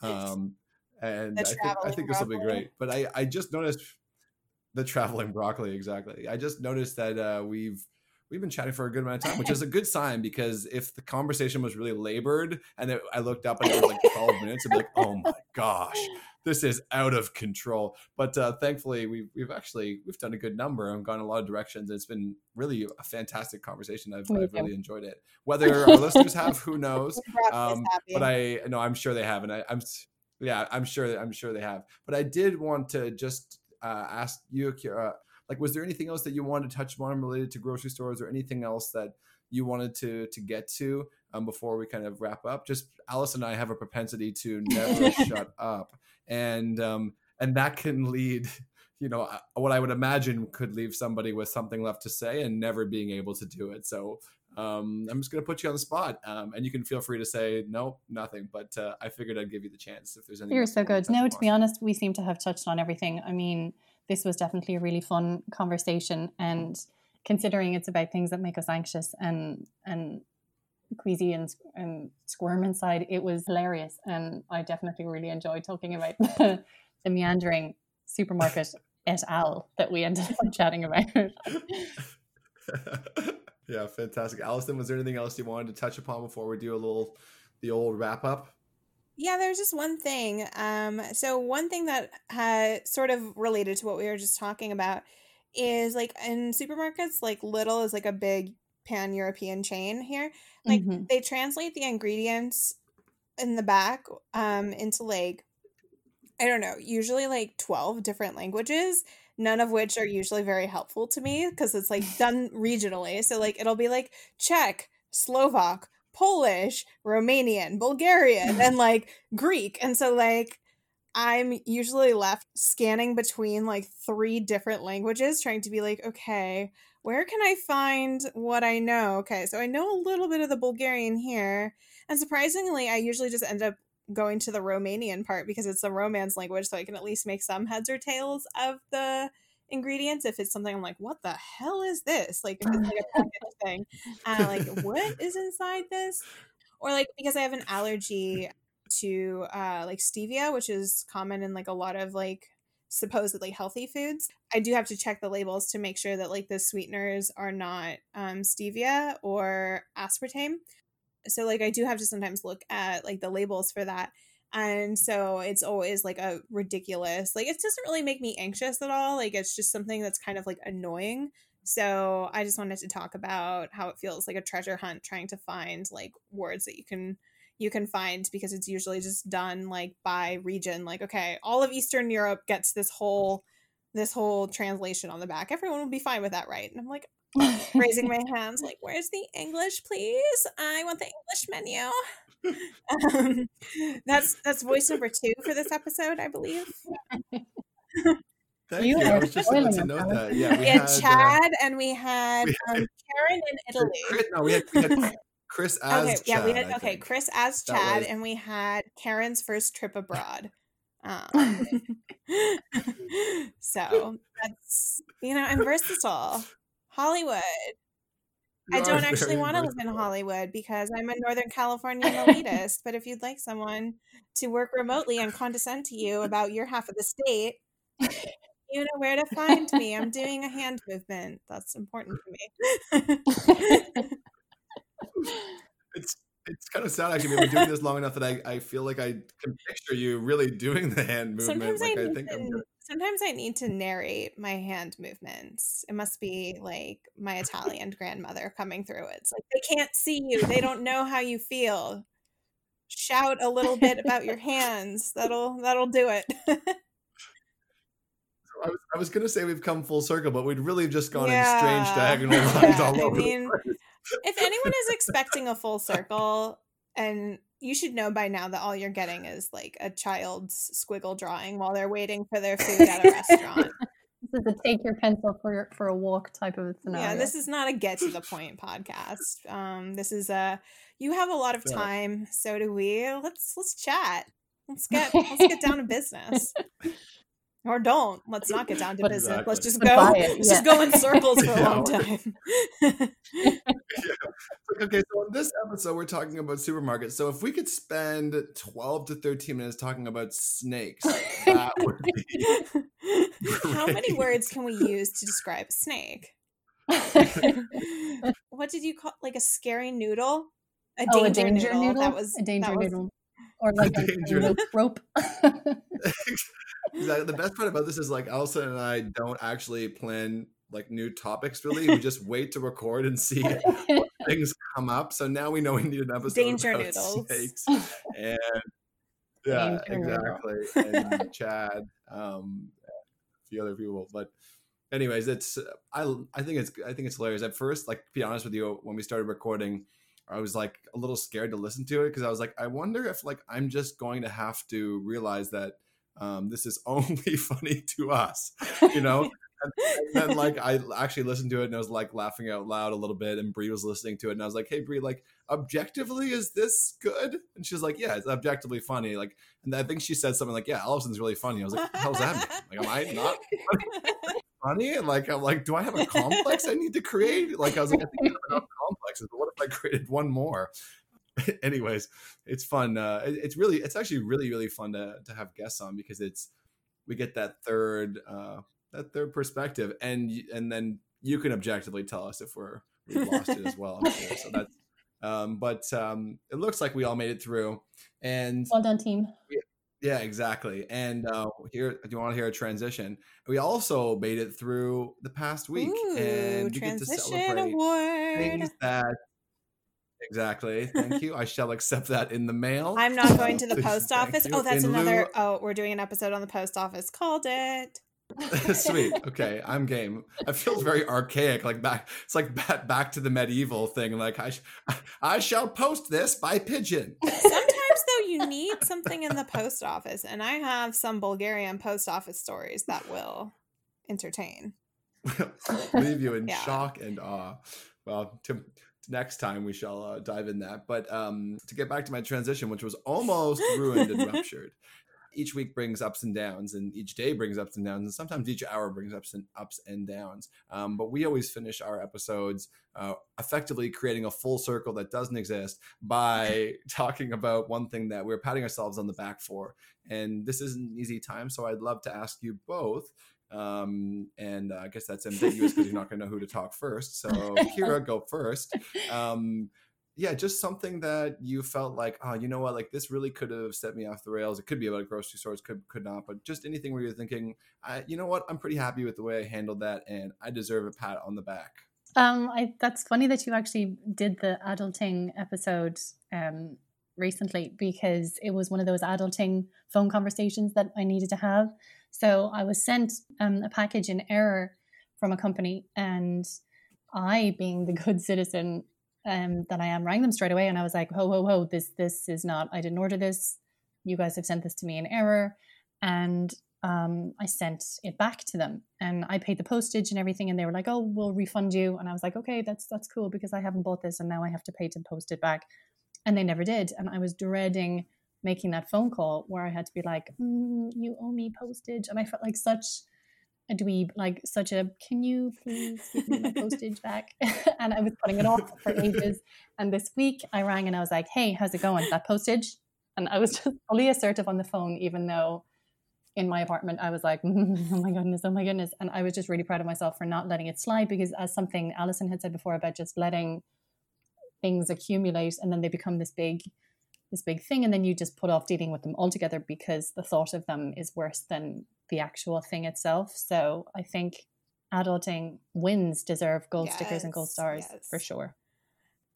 Um, and I think I think this will be great. But I I just noticed the traveling broccoli exactly. I just noticed that uh, we've we've been chatting for a good amount of time, which is a good sign because if the conversation was really labored and it, I looked up and it was like 12 minutes, I'd be like, oh my gosh, this is out of control. But uh, thankfully, we've we've actually we've done a good number and gone a lot of directions. It's been really a fantastic conversation. I've, I've really enjoyed it. Whether our listeners have, who knows? Um, but I know I'm sure they have, and I, I'm yeah, I'm sure I'm sure they have. But I did want to just uh, ask you, Kira, like, was there anything else that you wanted to touch on related to grocery stores, or anything else that you wanted to to get to um, before we kind of wrap up? Just Alice and I have a propensity to never shut up, and um, and that can lead. You know uh, what I would imagine could leave somebody with something left to say and never being able to do it. So um, I'm just going to put you on the spot, um, and you can feel free to say no, nothing. But uh, I figured I'd give you the chance if there's anything. You're so good. No, to be honest, we seem to have touched on everything. I mean, this was definitely a really fun conversation, and considering it's about things that make us anxious and and queasy and and squirm inside, it was hilarious, and I definitely really enjoyed talking about the, the meandering supermarket et al. that we ended up chatting about. yeah, fantastic. Allison, was there anything else you wanted to touch upon before we do a little the old wrap up? Yeah, there's just one thing. Um, so one thing that had sort of related to what we were just talking about is like in supermarkets, like Lidl is like a big pan European chain here. Like Mhm. they translate the ingredients in the back um into like I don't know, usually like 12 different languages, none of which are usually very helpful to me because it's like done regionally. So like it'll be like Czech, Slovak, Polish, Romanian, Bulgarian, and like Greek. And so like I'm usually left scanning between like three different languages, trying to be like, okay, where can I find what I know? Okay, so I know a little bit of the Bulgarian here. And surprisingly, I usually just end up going to the Romanian part because it's a Romance language, so I can at least make some heads or tails of the ingredients. If it's something I'm like, what the hell is this? Like, if it's like a packaged thing, like, what is inside this? Or like, because I have an allergy to uh, like stevia, which is common in like a lot of like supposedly healthy foods. I do have to check the labels to make sure that like the sweeteners are not um, stevia or aspartame. So like I do have to sometimes look at like the labels for that. And so it's always like a ridiculous, like it doesn't really make me anxious at all. Like it's just something that's kind of like annoying. So I just wanted to talk about how it feels like a treasure hunt trying to find like words that you can you can find because it's usually just done like by region like okay all of eastern europe gets this whole this whole translation on the back everyone will be fine with that right and i'm like raising my hands like where's the english please? I want the english menu. Um, that's that's voice number two for this episode i believe. Thank You you. I was just about to spoiling note that. Yeah, we had uh, chad and we had we um, karen in italy. Chris, no, we had, we had Chris as okay yeah we Chad, had okay chris as chad was- and we had karen's first trip abroad. Um, so that's you know i'm versatile hollywood You i don't actually want to live in hollywood because i'm a northern californian elitist but if you'd like someone to work remotely and condescend to you about your half of the state you know where to find me i'm doing a hand movement that's important to me It's it's kind of sad actually. We've been doing this long enough that I, I feel like I can picture you really doing the hand movement. sometimes like I I think I'm Sometimes I need to narrate my hand movements. It must be like my Italian grandmother coming through. It's like they can't see you. They don't know how you feel. Shout a little bit about your hands. That'll that'll do it. I was, I was going to say we've come full circle, but we'd really just gone yeah. in strange diagonal lines yeah. all over. I mean, if anyone is expecting a full circle, and you should know by now that all you're getting is like a child's squiggle drawing while they're waiting for their food at a restaurant. This is a take your pencil for for a walk type of scenario. Yeah, this is not a get to the point podcast. Um, this is a you have a lot of time, so do we. Let's let's chat. Let's get let's get down to business. Or don't. Let's not get down to business. Exactly. Let's just go. Let's yeah. just go in circles for a long time. yeah. Okay, so in this episode, we're talking about supermarkets. So if we could spend twelve to thirteen minutes talking about snakes, that would be. How many words can we use to describe a snake? what did you call like a scary noodle? A danger, oh, a danger noodle? noodle? That was a danger was, noodle or like a, a rope. Exactly. The best part about this is like Allison and I don't actually plan like new topics really. We just wait to record and see what things come up. So now we know we need an episode Danger about noodles. snakes. And yeah, Danger exactly. And Chad, um, a few other people. But anyways, it's I I think it's I think it's hilarious. At first, like to be honest with you, when we started recording, I was like a little scared to listen to it because I was like, I wonder if like I'm just going to have to realize that um, this is only funny to us, you know. and, then like I actually listened to it and I was like laughing out loud a little bit, and Bree was listening to it, and I was like, "Hey Bree, like objectively, is this good?" And she's like, "Yeah, it's objectively funny." Like, and I think she said something like, "Yeah, Allison's really funny." I was like, "How's that mean? Like, am I not?" funny and like I'm like, do I have a complex I need to create? Like I was like, I think I have enough complexes, but what if I created one more? anyways, it's fun. Uh, it, it's really, it's actually really, really fun to to have guests on because it's we get that third uh, that third perspective, and and then you can objectively tell us if we're we lost it as well. Sure. So that's. Um, but um, it looks like we all made it through, and well done, team. We, yeah, exactly. And uh, here, do you want to hear a transition? We also made it through the past week, Ooh, and you get to celebrate award. things that Exactly. Thank you. I shall accept that in the mail. I'm not going to the post office. Oh, that's in another. Lieu... Oh, we're doing an episode on the post office. Called it. Sweet. Okay, I'm game. It feels very archaic, like back. It's like back, back to the medieval thing. Like I, I shall post this by pigeon. Sometimes though, you need something in the post office, and I have some Bulgarian post office stories that will entertain. Leave you in yeah. shock and awe. Well, to next time we shall uh, dive in that. But um, to get back to my transition, which was almost ruined and ruptured, each week brings ups and downs, and each day brings ups and downs, and sometimes each hour brings ups and ups and downs. Um, but we always finish our episodes uh, effectively creating a full circle that doesn't exist by talking about one thing that we're patting ourselves on the back for. And this isn't an easy time, so I'd love to ask you both um, and uh, I guess that's ambiguous because you're not going to know who to talk first. So, Kira, go first. Um, yeah, just something that you felt like, oh, you know what, like this really could have set me off the rails. It could be about grocery stores, could could not, but just anything where you're thinking, I, you know what, I'm pretty happy with the way I handled that, and I deserve a pat on the back. Um, I, that's funny that you actually did the adulting episode um, recently because it was one of those adulting phone conversations that I needed to have. So I was sent um, a package in error from a company, and I, being the good citizen um, that I am, rang them straight away, and I was like, "Ho, ho, ho! This, this is not. I didn't order this. You guys have sent this to me in error." And um, I sent it back to them, and I paid the postage and everything, and they were like, "Oh, we'll refund you." And I was like, "Okay, that's that's cool because I haven't bought this, and now I have to pay to post it back." And they never did, and I was dreading making that phone call where I had to be like, mm, "You owe me postage," and I felt like such a dweeb, like such a "Can you please give me my postage back?" and I was putting it off for ages. And this week, I rang and I was like, "Hey, how's it going? That postage?" And I was just fully assertive on the phone, even though in my apartment I was like, "Oh my goodness, oh my goodness," and I was just really proud of myself for not letting it slide because, as something Allison had said before about just letting things accumulate and then they become this big this big thing and then you just put off dealing with them altogether because the thought of them is worse than the actual thing itself. So I think adulting wins deserve gold yes, stickers and gold stars yes. for sure.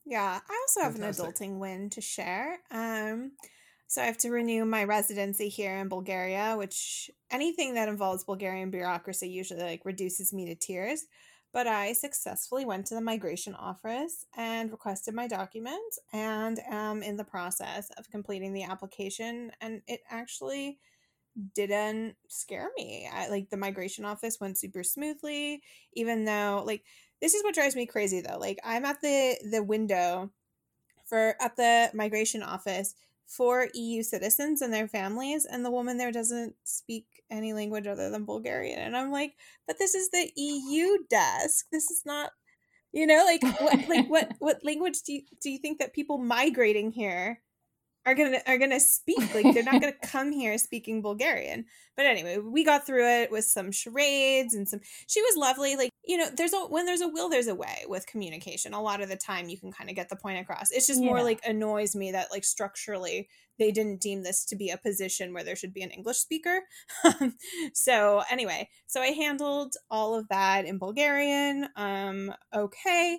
Yeah, I also have Fantastic. an adulting win to share. Um, so I have to renew my residency here in Bulgaria, which anything that involves Bulgarian bureaucracy usually like reduces me to tears. But I successfully went to the migration office and requested my documents and am in the process of completing the application. And it actually didn't scare me. I, like the migration office went super smoothly, even though like this is what drives me crazy though. Like I'm at the the window for at the migration office for EU citizens and their families, and the woman there doesn't speak any language other than Bulgarian. And I'm like, but this is the EU desk. This is not, you know, like what, like what, what language do you do you think that people migrating here are gonna are gonna speak. Like they're not gonna come here speaking bulgarian. But anyway we got through it with some charades and some she was lovely. Like you know there's a when there's a will there's a way with communication. A lot of the time you can kind of get the point across. It's just yeah. more like annoys me that like structurally they didn't deem this to be a position where there should be an english speaker. So anyway so i handled all of that in bulgarian um okay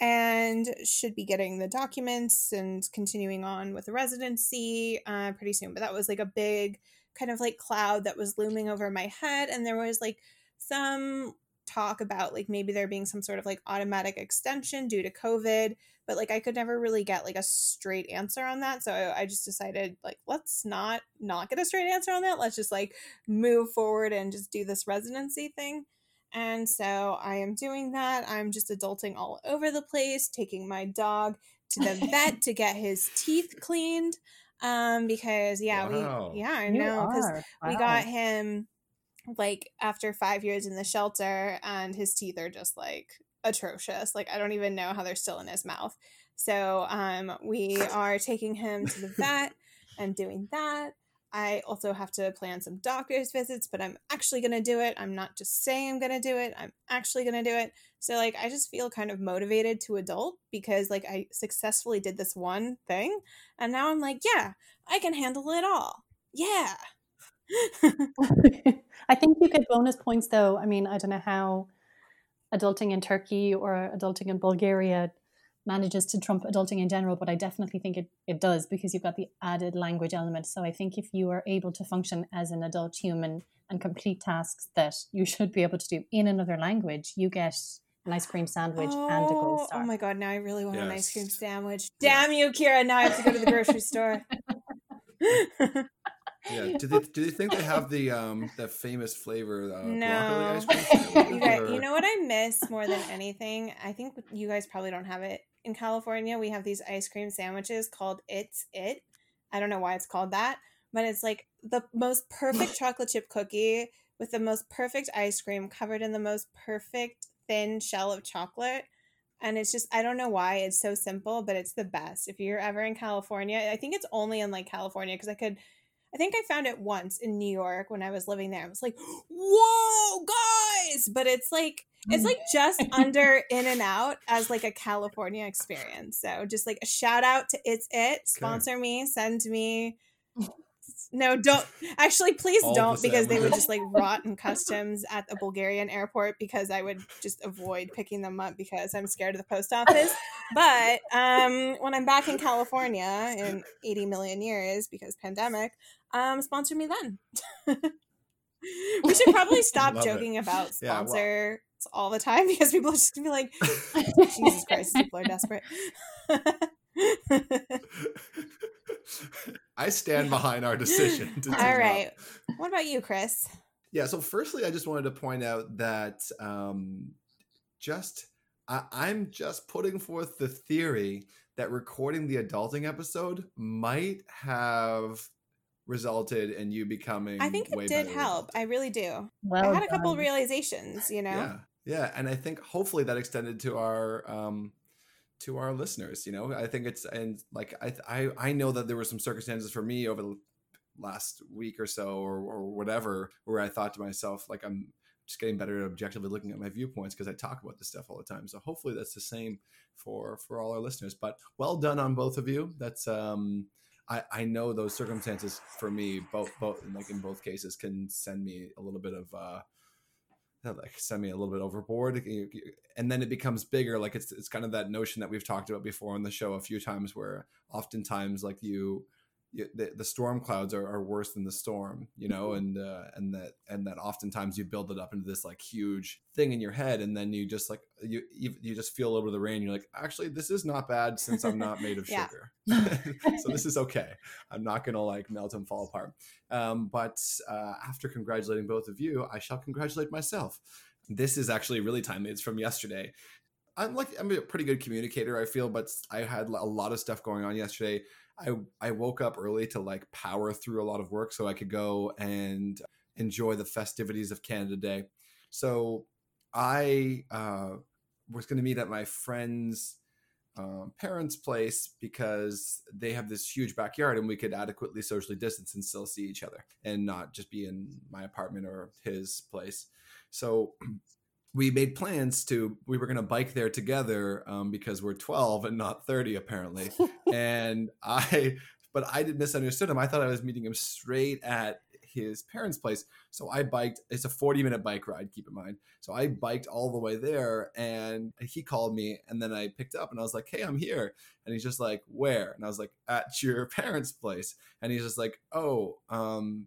and should be getting the documents and continuing on with the residency uh, pretty soon. But that was like a big kind of like cloud that was looming over my head. And there was like some talk about like maybe there being some sort of like automatic extension due to COVID. But like I could never really get like a straight answer on that. So I, I just decided like let's not not get a straight answer on that. Let's just like move forward and just do this residency thing. And so I am doing that. I'm just adulting all over the place, taking my dog to the vet to get his teeth cleaned. Um, because yeah, wow. we yeah, I know because wow. we got him like after five years in the shelter, and his teeth are just like atrocious. Like I don't even know how they're still in his mouth. So um, we are taking him to the vet and doing that. I also have to plan some doctor's visits, but I'm actually going to do it. I'm not just saying I'm going to do it. I'm actually going to do it. So like I just feel kind of motivated to adult because like I successfully did this one thing and now I'm like, yeah, I can handle it all. Yeah. I think you get bonus points though. I mean, I don't know how adulting in Turkey or adulting in Bulgaria manages to trump adulting in general, but I definitely think it, it does because you've got the added language element. So I think if you are able to function as an adult human and complete tasks that you should be able to do in another language, you get an ice cream sandwich oh, and a gold oh, star. Oh my god, now I really want yes. an ice cream sandwich. Damn you, Kira, now I have to go to the grocery store. Yeah. Do they do they think they have the um the famous flavor uh, no. broccoli ice cream? you, guys, you know what I miss more than anything? I think you guys probably don't have it in California, we have these ice cream sandwiches called It's It. I don't know why it's called that, but it's like the most perfect chocolate chip cookie with the most perfect ice cream covered in the most perfect thin shell of chocolate. And it's just, I don't know why it's so simple, but it's the best. If you're ever in California, I think it's only in like California because I could I think I found it once in New York when I was living there. I was like, "Whoa, guys!" But it's like it's like just under In-N-Out as like a California experience. So just like a shout out to It's It. Sponsor okay. me, send me no, don't actually. Please All don't, the because they would just like rot in customs at the Bulgarian airport. Because I would just avoid picking them up because I'm scared of the post office. but um, when I'm back in California in 80 million years, because pandemic, um, sponsor me then. we should probably stop joking it. about sponsor yeah, well. all the time because people are just gonna be like, Jesus Christ, people are desperate. I stand behind our decision. All right. Up. What about you, Chris? Yeah. So, firstly, I just wanted to point out that um, just I, I'm just putting forth the theory that recording the adulting episode might have resulted in you becoming. I think it did help. I really do. Well I had a couple of realizations. You know. Yeah. Yeah, and I think hopefully that extended to our um, to our listeners. You know, I think it's and like I I I know that there were some circumstances for me over the last week or so or or whatever where I thought to myself like I'm just getting better at objectively looking at my viewpoints because I talk about this stuff all the time. So hopefully that's the same for for all our listeners. But well done on both of you. That's um I, I know those circumstances for me both both like in both cases can send me a little bit of uh like send me a little bit overboard and then it becomes bigger like it's it's kind of that notion that we've talked about before on the show a few times where oftentimes like you the, the storm clouds are, are worse than the storm you know mm-hmm. and uh, and that and that oftentimes you build it up into this like huge thing in your head and then you just like you you, you just feel a little bit of the rain you're like actually this is not bad since i'm not made of sugar. So this is okay. I'm not gonna like melt and fall apart. Um, but uh, after congratulating both of you i shall congratulate myself. This is actually really timely. It's from yesterday. I'm like i'm a pretty good communicator i feel but i had a lot of stuff going on yesterday I I woke up early to like power through a lot of work so I could go and enjoy the festivities of Canada Day. So I uh, was going to meet at my friend's um, parents' place because they have this huge backyard and we could adequately socially distance and still see each other and not just be in my apartment or his place. So we made plans to we were going to bike there together um, because we're 12 and not 30 apparently. And i but i did misunderstood him. I thought i was meeting him straight at his parents place. So i biked it's a 40 minute bike ride keep in mind. So i biked all the way there and he called me and then i picked up and i was like hey i'm here. And he's just like where? And i was like at your parents place. And he's just like oh um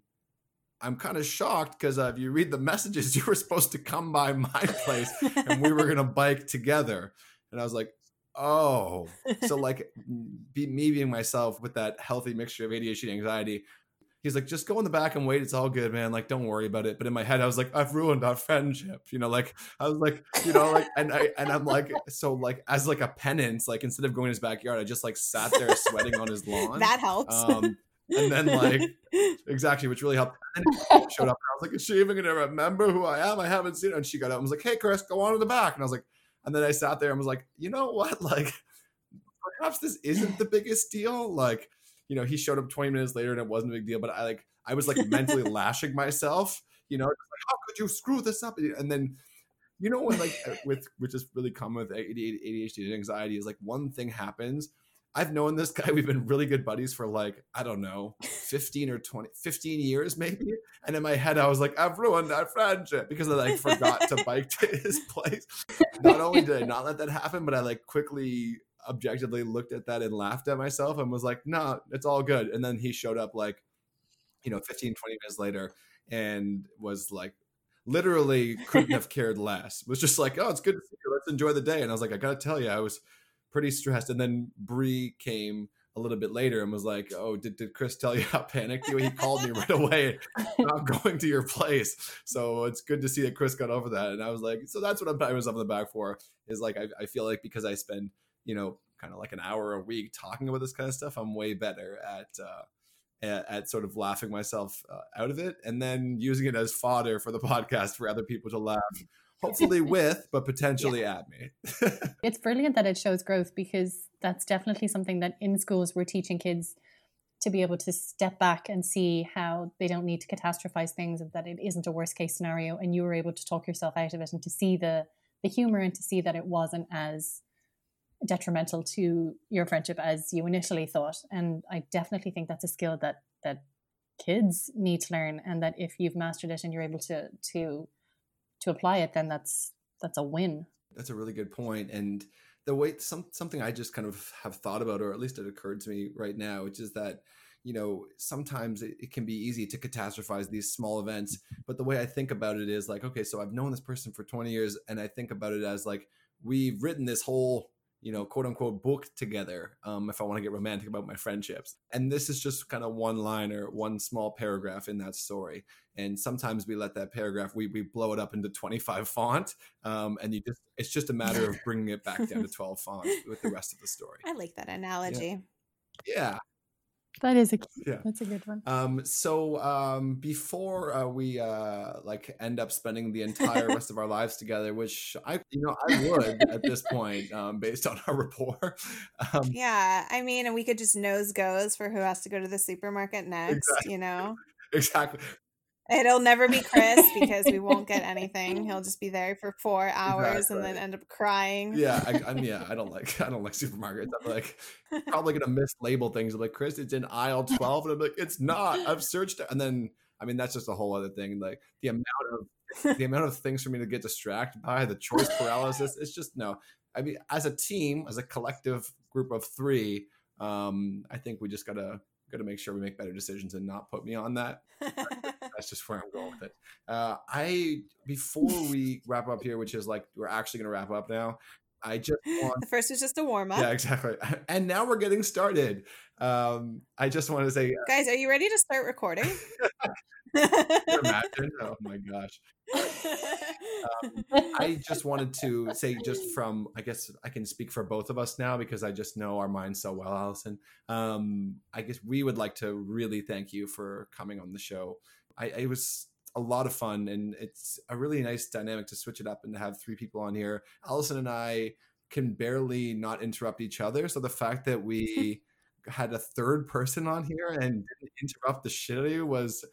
I'm kind of shocked because uh, if you read the messages, you were supposed to come by my place and we were going to bike together. And I was like, oh. So, like, be, me being myself with that healthy mixture of ADHD and anxiety, he's like, just go in the back and wait. It's all good, man. Like, don't worry about it. But in my head, I was like, I've ruined our friendship. You know, like, I was like, you know, like, and I, and I'm like, so, like, as like a penance, like, instead of going to his backyard, I just like sat there sweating on his lawn. That helps. Um, and then like exactly, which really helped. And then showed up, and I was like, "Is she even gonna remember who I am? I haven't seen her." And she got up and was like, "Hey, Chris, go on to the back." And I was like, and then I sat there and was like, "You know what? Like, perhaps this isn't the biggest deal. Like, you know, he showed up 20 minutes later and it wasn't a big deal, but I like, I was like mentally lashing myself. You know, like, how could you screw this up? And then." You know when like uh, with which is really common with ADHD and anxiety is like one thing happens I've known this guy. We've been really good buddies for like, I don't know, 15 or 20, 15 years maybe. And in my head, I was like, I've ruined our friendship because I like forgot to bike to his place. Not only did I not let that happen, but I like quickly objectively looked at that and laughed at myself and was like, no, it's all good. And then he showed up like, you know, 15, 20 minutes later and was like, literally couldn't have cared less. Was just like, oh, it's good to see you. Let's enjoy the day. And I was like, I got to tell you, I was pretty stressed. And then Bree came a little bit later and was like, "Oh, did, did Chris tell you how panicked you? He called me right away, not going to your place." So it's good to see that Chris got over that. And I was like, "So that's what I'm patting myself on the back for." Is like I, I feel like because I spend you know kind of like an hour a week talking about this kind of stuff, I'm way better at. Uh, at, at sort of laughing myself uh, out of it and then using it as fodder for the podcast for other people to laugh hopefully with, but potentially yeah. at me. it's brilliant that it shows growth because that's definitely something that in schools we're teaching kids to be able to step back and see how they don't need to catastrophize things and that it isn't a worst case scenario and you were able to talk yourself out of it and to see the the humor and to see that it wasn't as detrimental to your friendship as you initially thought and i definitely think that's a skill that that kids need to learn and that if you've mastered it and you're able to to to apply it, then that's that's a win. That's a really good point. And the way some something I just kind of have thought about, or at least it occurred to me right now, which is that you know sometimes it, it, can be easy to catastrophize these small events but the way i think about it is like okay so i've known this person for 20 years and i think about it as like we've written this whole you know, quote unquote book together um, if I want to get romantic about my friendships. And this is just kind of one line or one small paragraph in that story. And sometimes we let that paragraph, we, we blow it up into 25 font. Um, and you just, it's just a matter of bringing it back down to 12 font with the rest of the story. I like that analogy. Yeah. yeah. That is a yeah. That's a good one. Um, so um, before uh, we uh, like end up spending the entire rest of our lives together, which I you know I would at this point um, based on our rapport. Um, yeah, I mean, and we could just nose goes for who has to go to the supermarket next. Exactly. You know, exactly. It'll never be Chris because we won't get anything. He'll just be there for four hours exactly. and then end up crying. Yeah, I, mean, yeah, I don't like I don't like supermarkets. I'm like probably gonna mislabel things. I'm like Chris, it's in aisle twelve, and I'm like, it's not. I've searched, it. and then I mean that's just a whole other thing. Like the amount of the amount of things for me to get distracted by, the choice paralysis. It's just no. I mean, as a team, as a collective group of three, um, I think we just gotta gotta make sure we make better decisions and not put me on that. That's just where I'm going with it. Uh, I before we wrap up here, which is like we're actually gonna wrap up now. I just want the first was just a warm up. Yeah, exactly. And now we're getting started. Um, I just want to say, uh, guys, are you ready to start recording? imagine? Oh my gosh. Um, I just wanted to say, just from, I guess I can speak for both of us now because I just know our minds so well, Allison. Um, I guess we would like to really thank you for coming on the show. I, it was a lot of fun and it's a really nice dynamic to switch it up and to have three people on here. Allison and I can barely not interrupt each other. So the fact that we had a third person on here and didn't interrupt the shit out of you was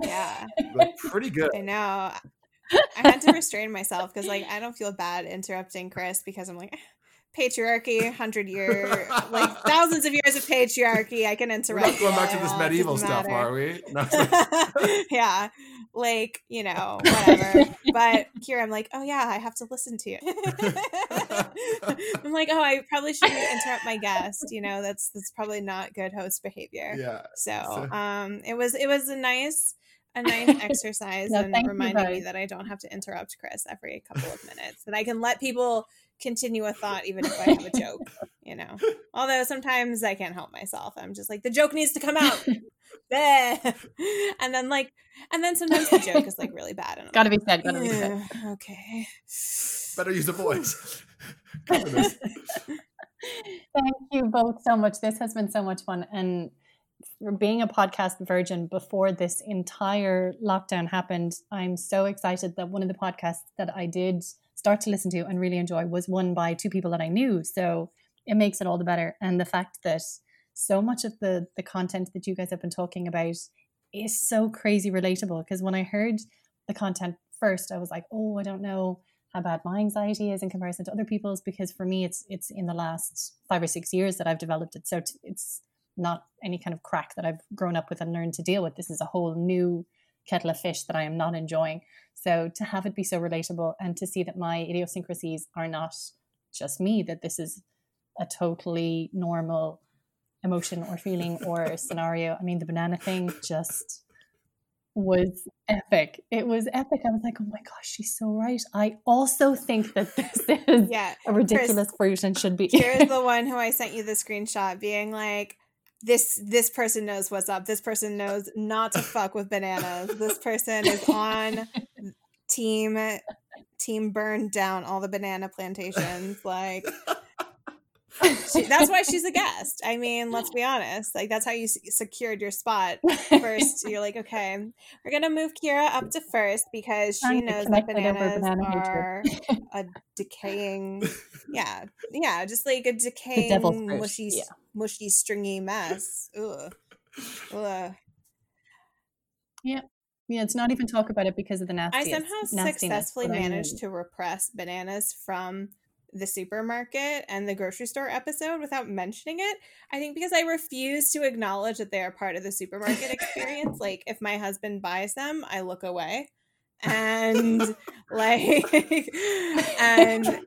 yeah like, pretty good. I know. I had to restrain myself because like I don't feel bad interrupting Chris because I'm like patriarchy, hundred year, like thousands of years of patriarchy. I can interrupt. We're not going back to this medieval stuff, are we? No. yeah, like you know, whatever. but here I'm like, oh yeah, I have to listen to you. I'm like, oh, I probably shouldn't interrupt my guest. You know, that's that's probably not good host behavior. Yeah. So, um, it was it was a nice a nice exercise no, and reminding me that I don't have to interrupt Chris every couple of minutes. That I can let people continue a thought even if I have a joke, you know. Although sometimes I can't help myself. I'm just like the joke needs to come out. and then like and then sometimes the joke is like really bad and gotta like, be said, gotta be said. Okay. Better use the voice. Thank you both so much. This has been so much fun and for being a podcast virgin before this entire lockdown happened, I'm so excited that one of the podcasts that I did start to listen to and really enjoy was won by two people that I knew. So it makes it all the better. And the fact that so much of the the content that you guys have been talking about is so crazy relatable. Because when I heard the content first, I was like, oh, I don't know how bad my anxiety is in comparison to other people's. Because for me, it's it's in the last five or six years that I've developed it. So it's not any kind of crack that I've grown up with and learned to deal with. This is a whole new kettle of fish that I am not enjoying. So to have it be so relatable and to see that my idiosyncrasies are not just me, that this is a totally normal emotion or feeling or scenario. I mean, the banana thing just was epic. It was epic. I was like, oh my gosh, she's so right. I also think that this is yeah, a ridiculous Chris, fruit and should be. Here's the one who I sent you the screenshot being like, this this person knows what's up. This person knows not to fuck with bananas. This person is on team team burned down all the banana plantations. Like she, that's why she's a guest. I mean, let's be honest. Like that's how you s- secured your spot. First, you're like, okay, we're gonna move Kira up to first because she knows that bananas banana are a decaying. Yeah, yeah, just like a decaying, mushy, yeah. mushy, stringy mess. Ugh. Ugh. Yeah. Yeah, it's not even talk about it because of the nasty. I somehow successfully managed to repress bananas from the supermarket and the grocery store episode without mentioning it. I think because I refuse to acknowledge that they are part of the supermarket experience. like if my husband buys them, I look away. And like and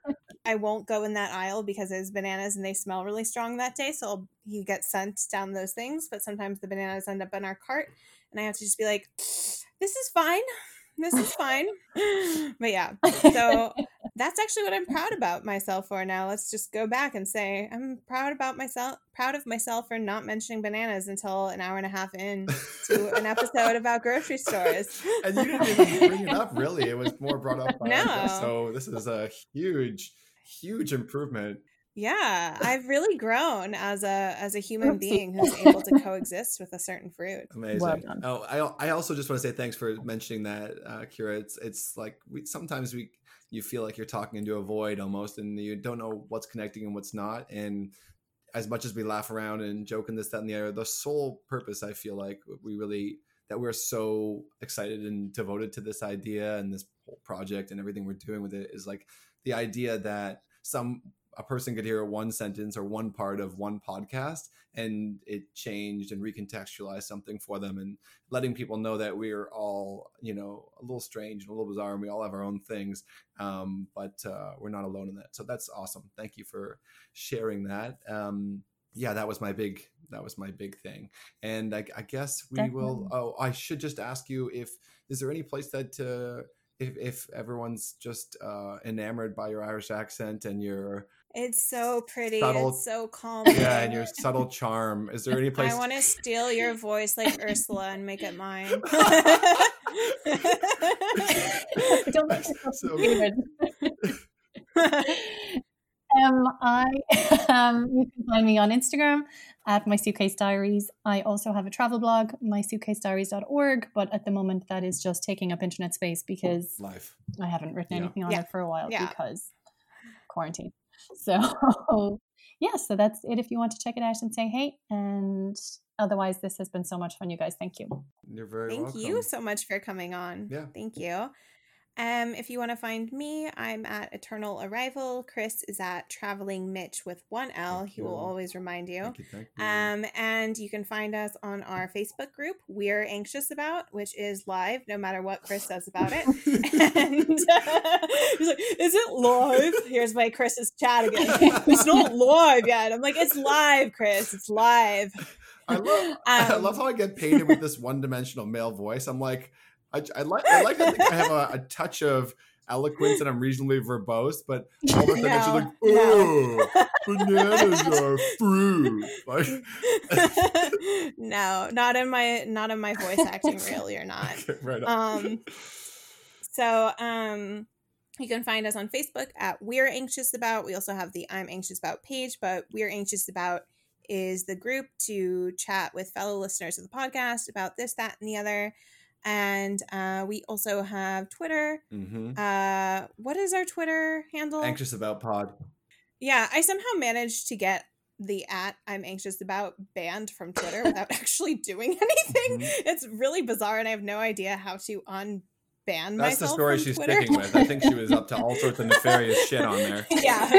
I won't go in that aisle because there's bananas and they smell really strong that day. So I'll, he gets sent down those things. But sometimes the bananas end up in our cart and I have to just be like, this is fine this is fine. but yeah, so that's actually what I'm proud about myself for now. Let's just go back and say I'm proud about myself, proud of myself for not mentioning bananas until an hour and a half in to an episode about grocery stores. and you didn't even bring it up, really. It was more brought up by no. So this is a huge, huge improvement yeah, I've really grown as a as a human being who's able to coexist with a certain fruit. Amazing. Well oh, I I also just want to say thanks for mentioning that, uh, Kira. It's it's like we sometimes we you feel like you're talking into a void almost, and you don't know what's connecting and what's not. And as much as we laugh around and joke and this, that, and the other, the sole purpose I feel like we really that we're so excited and devoted to this idea and this whole project and everything we're doing with it is like the idea that some a person could hear one sentence or one part of one podcast and it changed and recontextualized something for them and letting people know that we're all you know a little strange and a little bizarre and we all have our own things um, but uh, we're not alone in that. So that's awesome. Thank you for sharing that. Um, yeah that was my big that was my big thing. And i, I guess we Definitely. will oh i should just ask you if is there any place that uh, if, if everyone's just uh, enamored by your Irish accent and your it's so pretty. Subtle, it's so calm. Yeah, and your subtle charm. Is there any place? I want to steal your voice like Ursula and make it mine. Don't make so, um, I um, you can find me on Instagram at my suitcase diaries. I also have a travel blog, mysuitcasediaries.org, but at the moment that is just taking up internet space because live. I haven't written yeah. anything on yeah. it for a while yeah. because quarantine. So, yeah, so that's it if you want to check it out and say hey. And otherwise, this has been so much fun, you guys. Thank you. You're very welcome. Thank welcome. you so much for coming on. Yeah. Thank you. Um, if you want to find me, I'm at Eternal Arrival. Chris is at Traveling Mitch with one L. Thank he you. will always remind you. Thank you, thank you. Um, and you can find us on our Facebook group, We're Anxious About, which is live no matter what Chris says about it. and uh, he's like, Is it live? Here's my Chris's chat again. it's not live yet. I'm like, It's live, Chris. It's live. I love, um, I love how I get painted with this one dimensional male voice. I'm like, I, I like I like to think I have a, a, touch of eloquence and I'm reasonably verbose, but all of a sudden no, like, oh, no. bananas are fruit. Like, no, not in my not in my voice acting reel. You're not. Okay, right. Um. So um. You can find us on Facebook at We're Anxious About. We also have the I'm Anxious About page, but We're Anxious About is the group to chat with fellow listeners of the podcast about this, that, and the other and uh, we also have Twitter. Mm-hmm. Uh, what is our Twitter handle? Anxious about pod. Yeah, I somehow managed to get the at I'm anxious about banned from Twitter without actually doing anything. Mm-hmm. It's really bizarre, and I have no idea how to unban That's the story she's Twitter. sticking with. I think she was up to all sorts of nefarious shit on there. Yeah.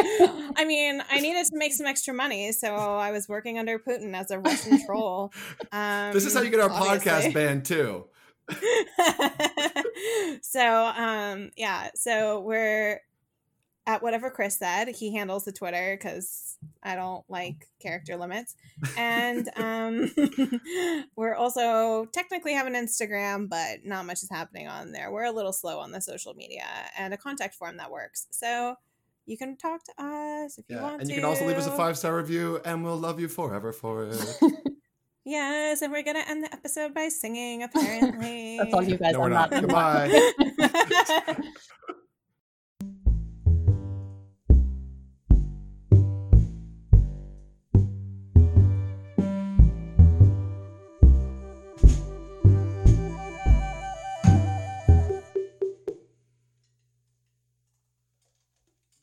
I mean, I needed to make some extra money, so I was working under Putin as a Russian troll. Um, this is how you get our obviously. podcast banned, too. so um yeah so we're at whatever chris said he handles the twitter because i don't like character limits. And um we're also technically have an instagram but not much is happening on there. We're a little slow on the social media and a contact form that works. So you can talk to us if you want and you can also leave us a five star review and we'll love you forever for it Yes, and we're gonna end the episode by singing. Apparently, that's all you guys. No, we're not. Goodbye.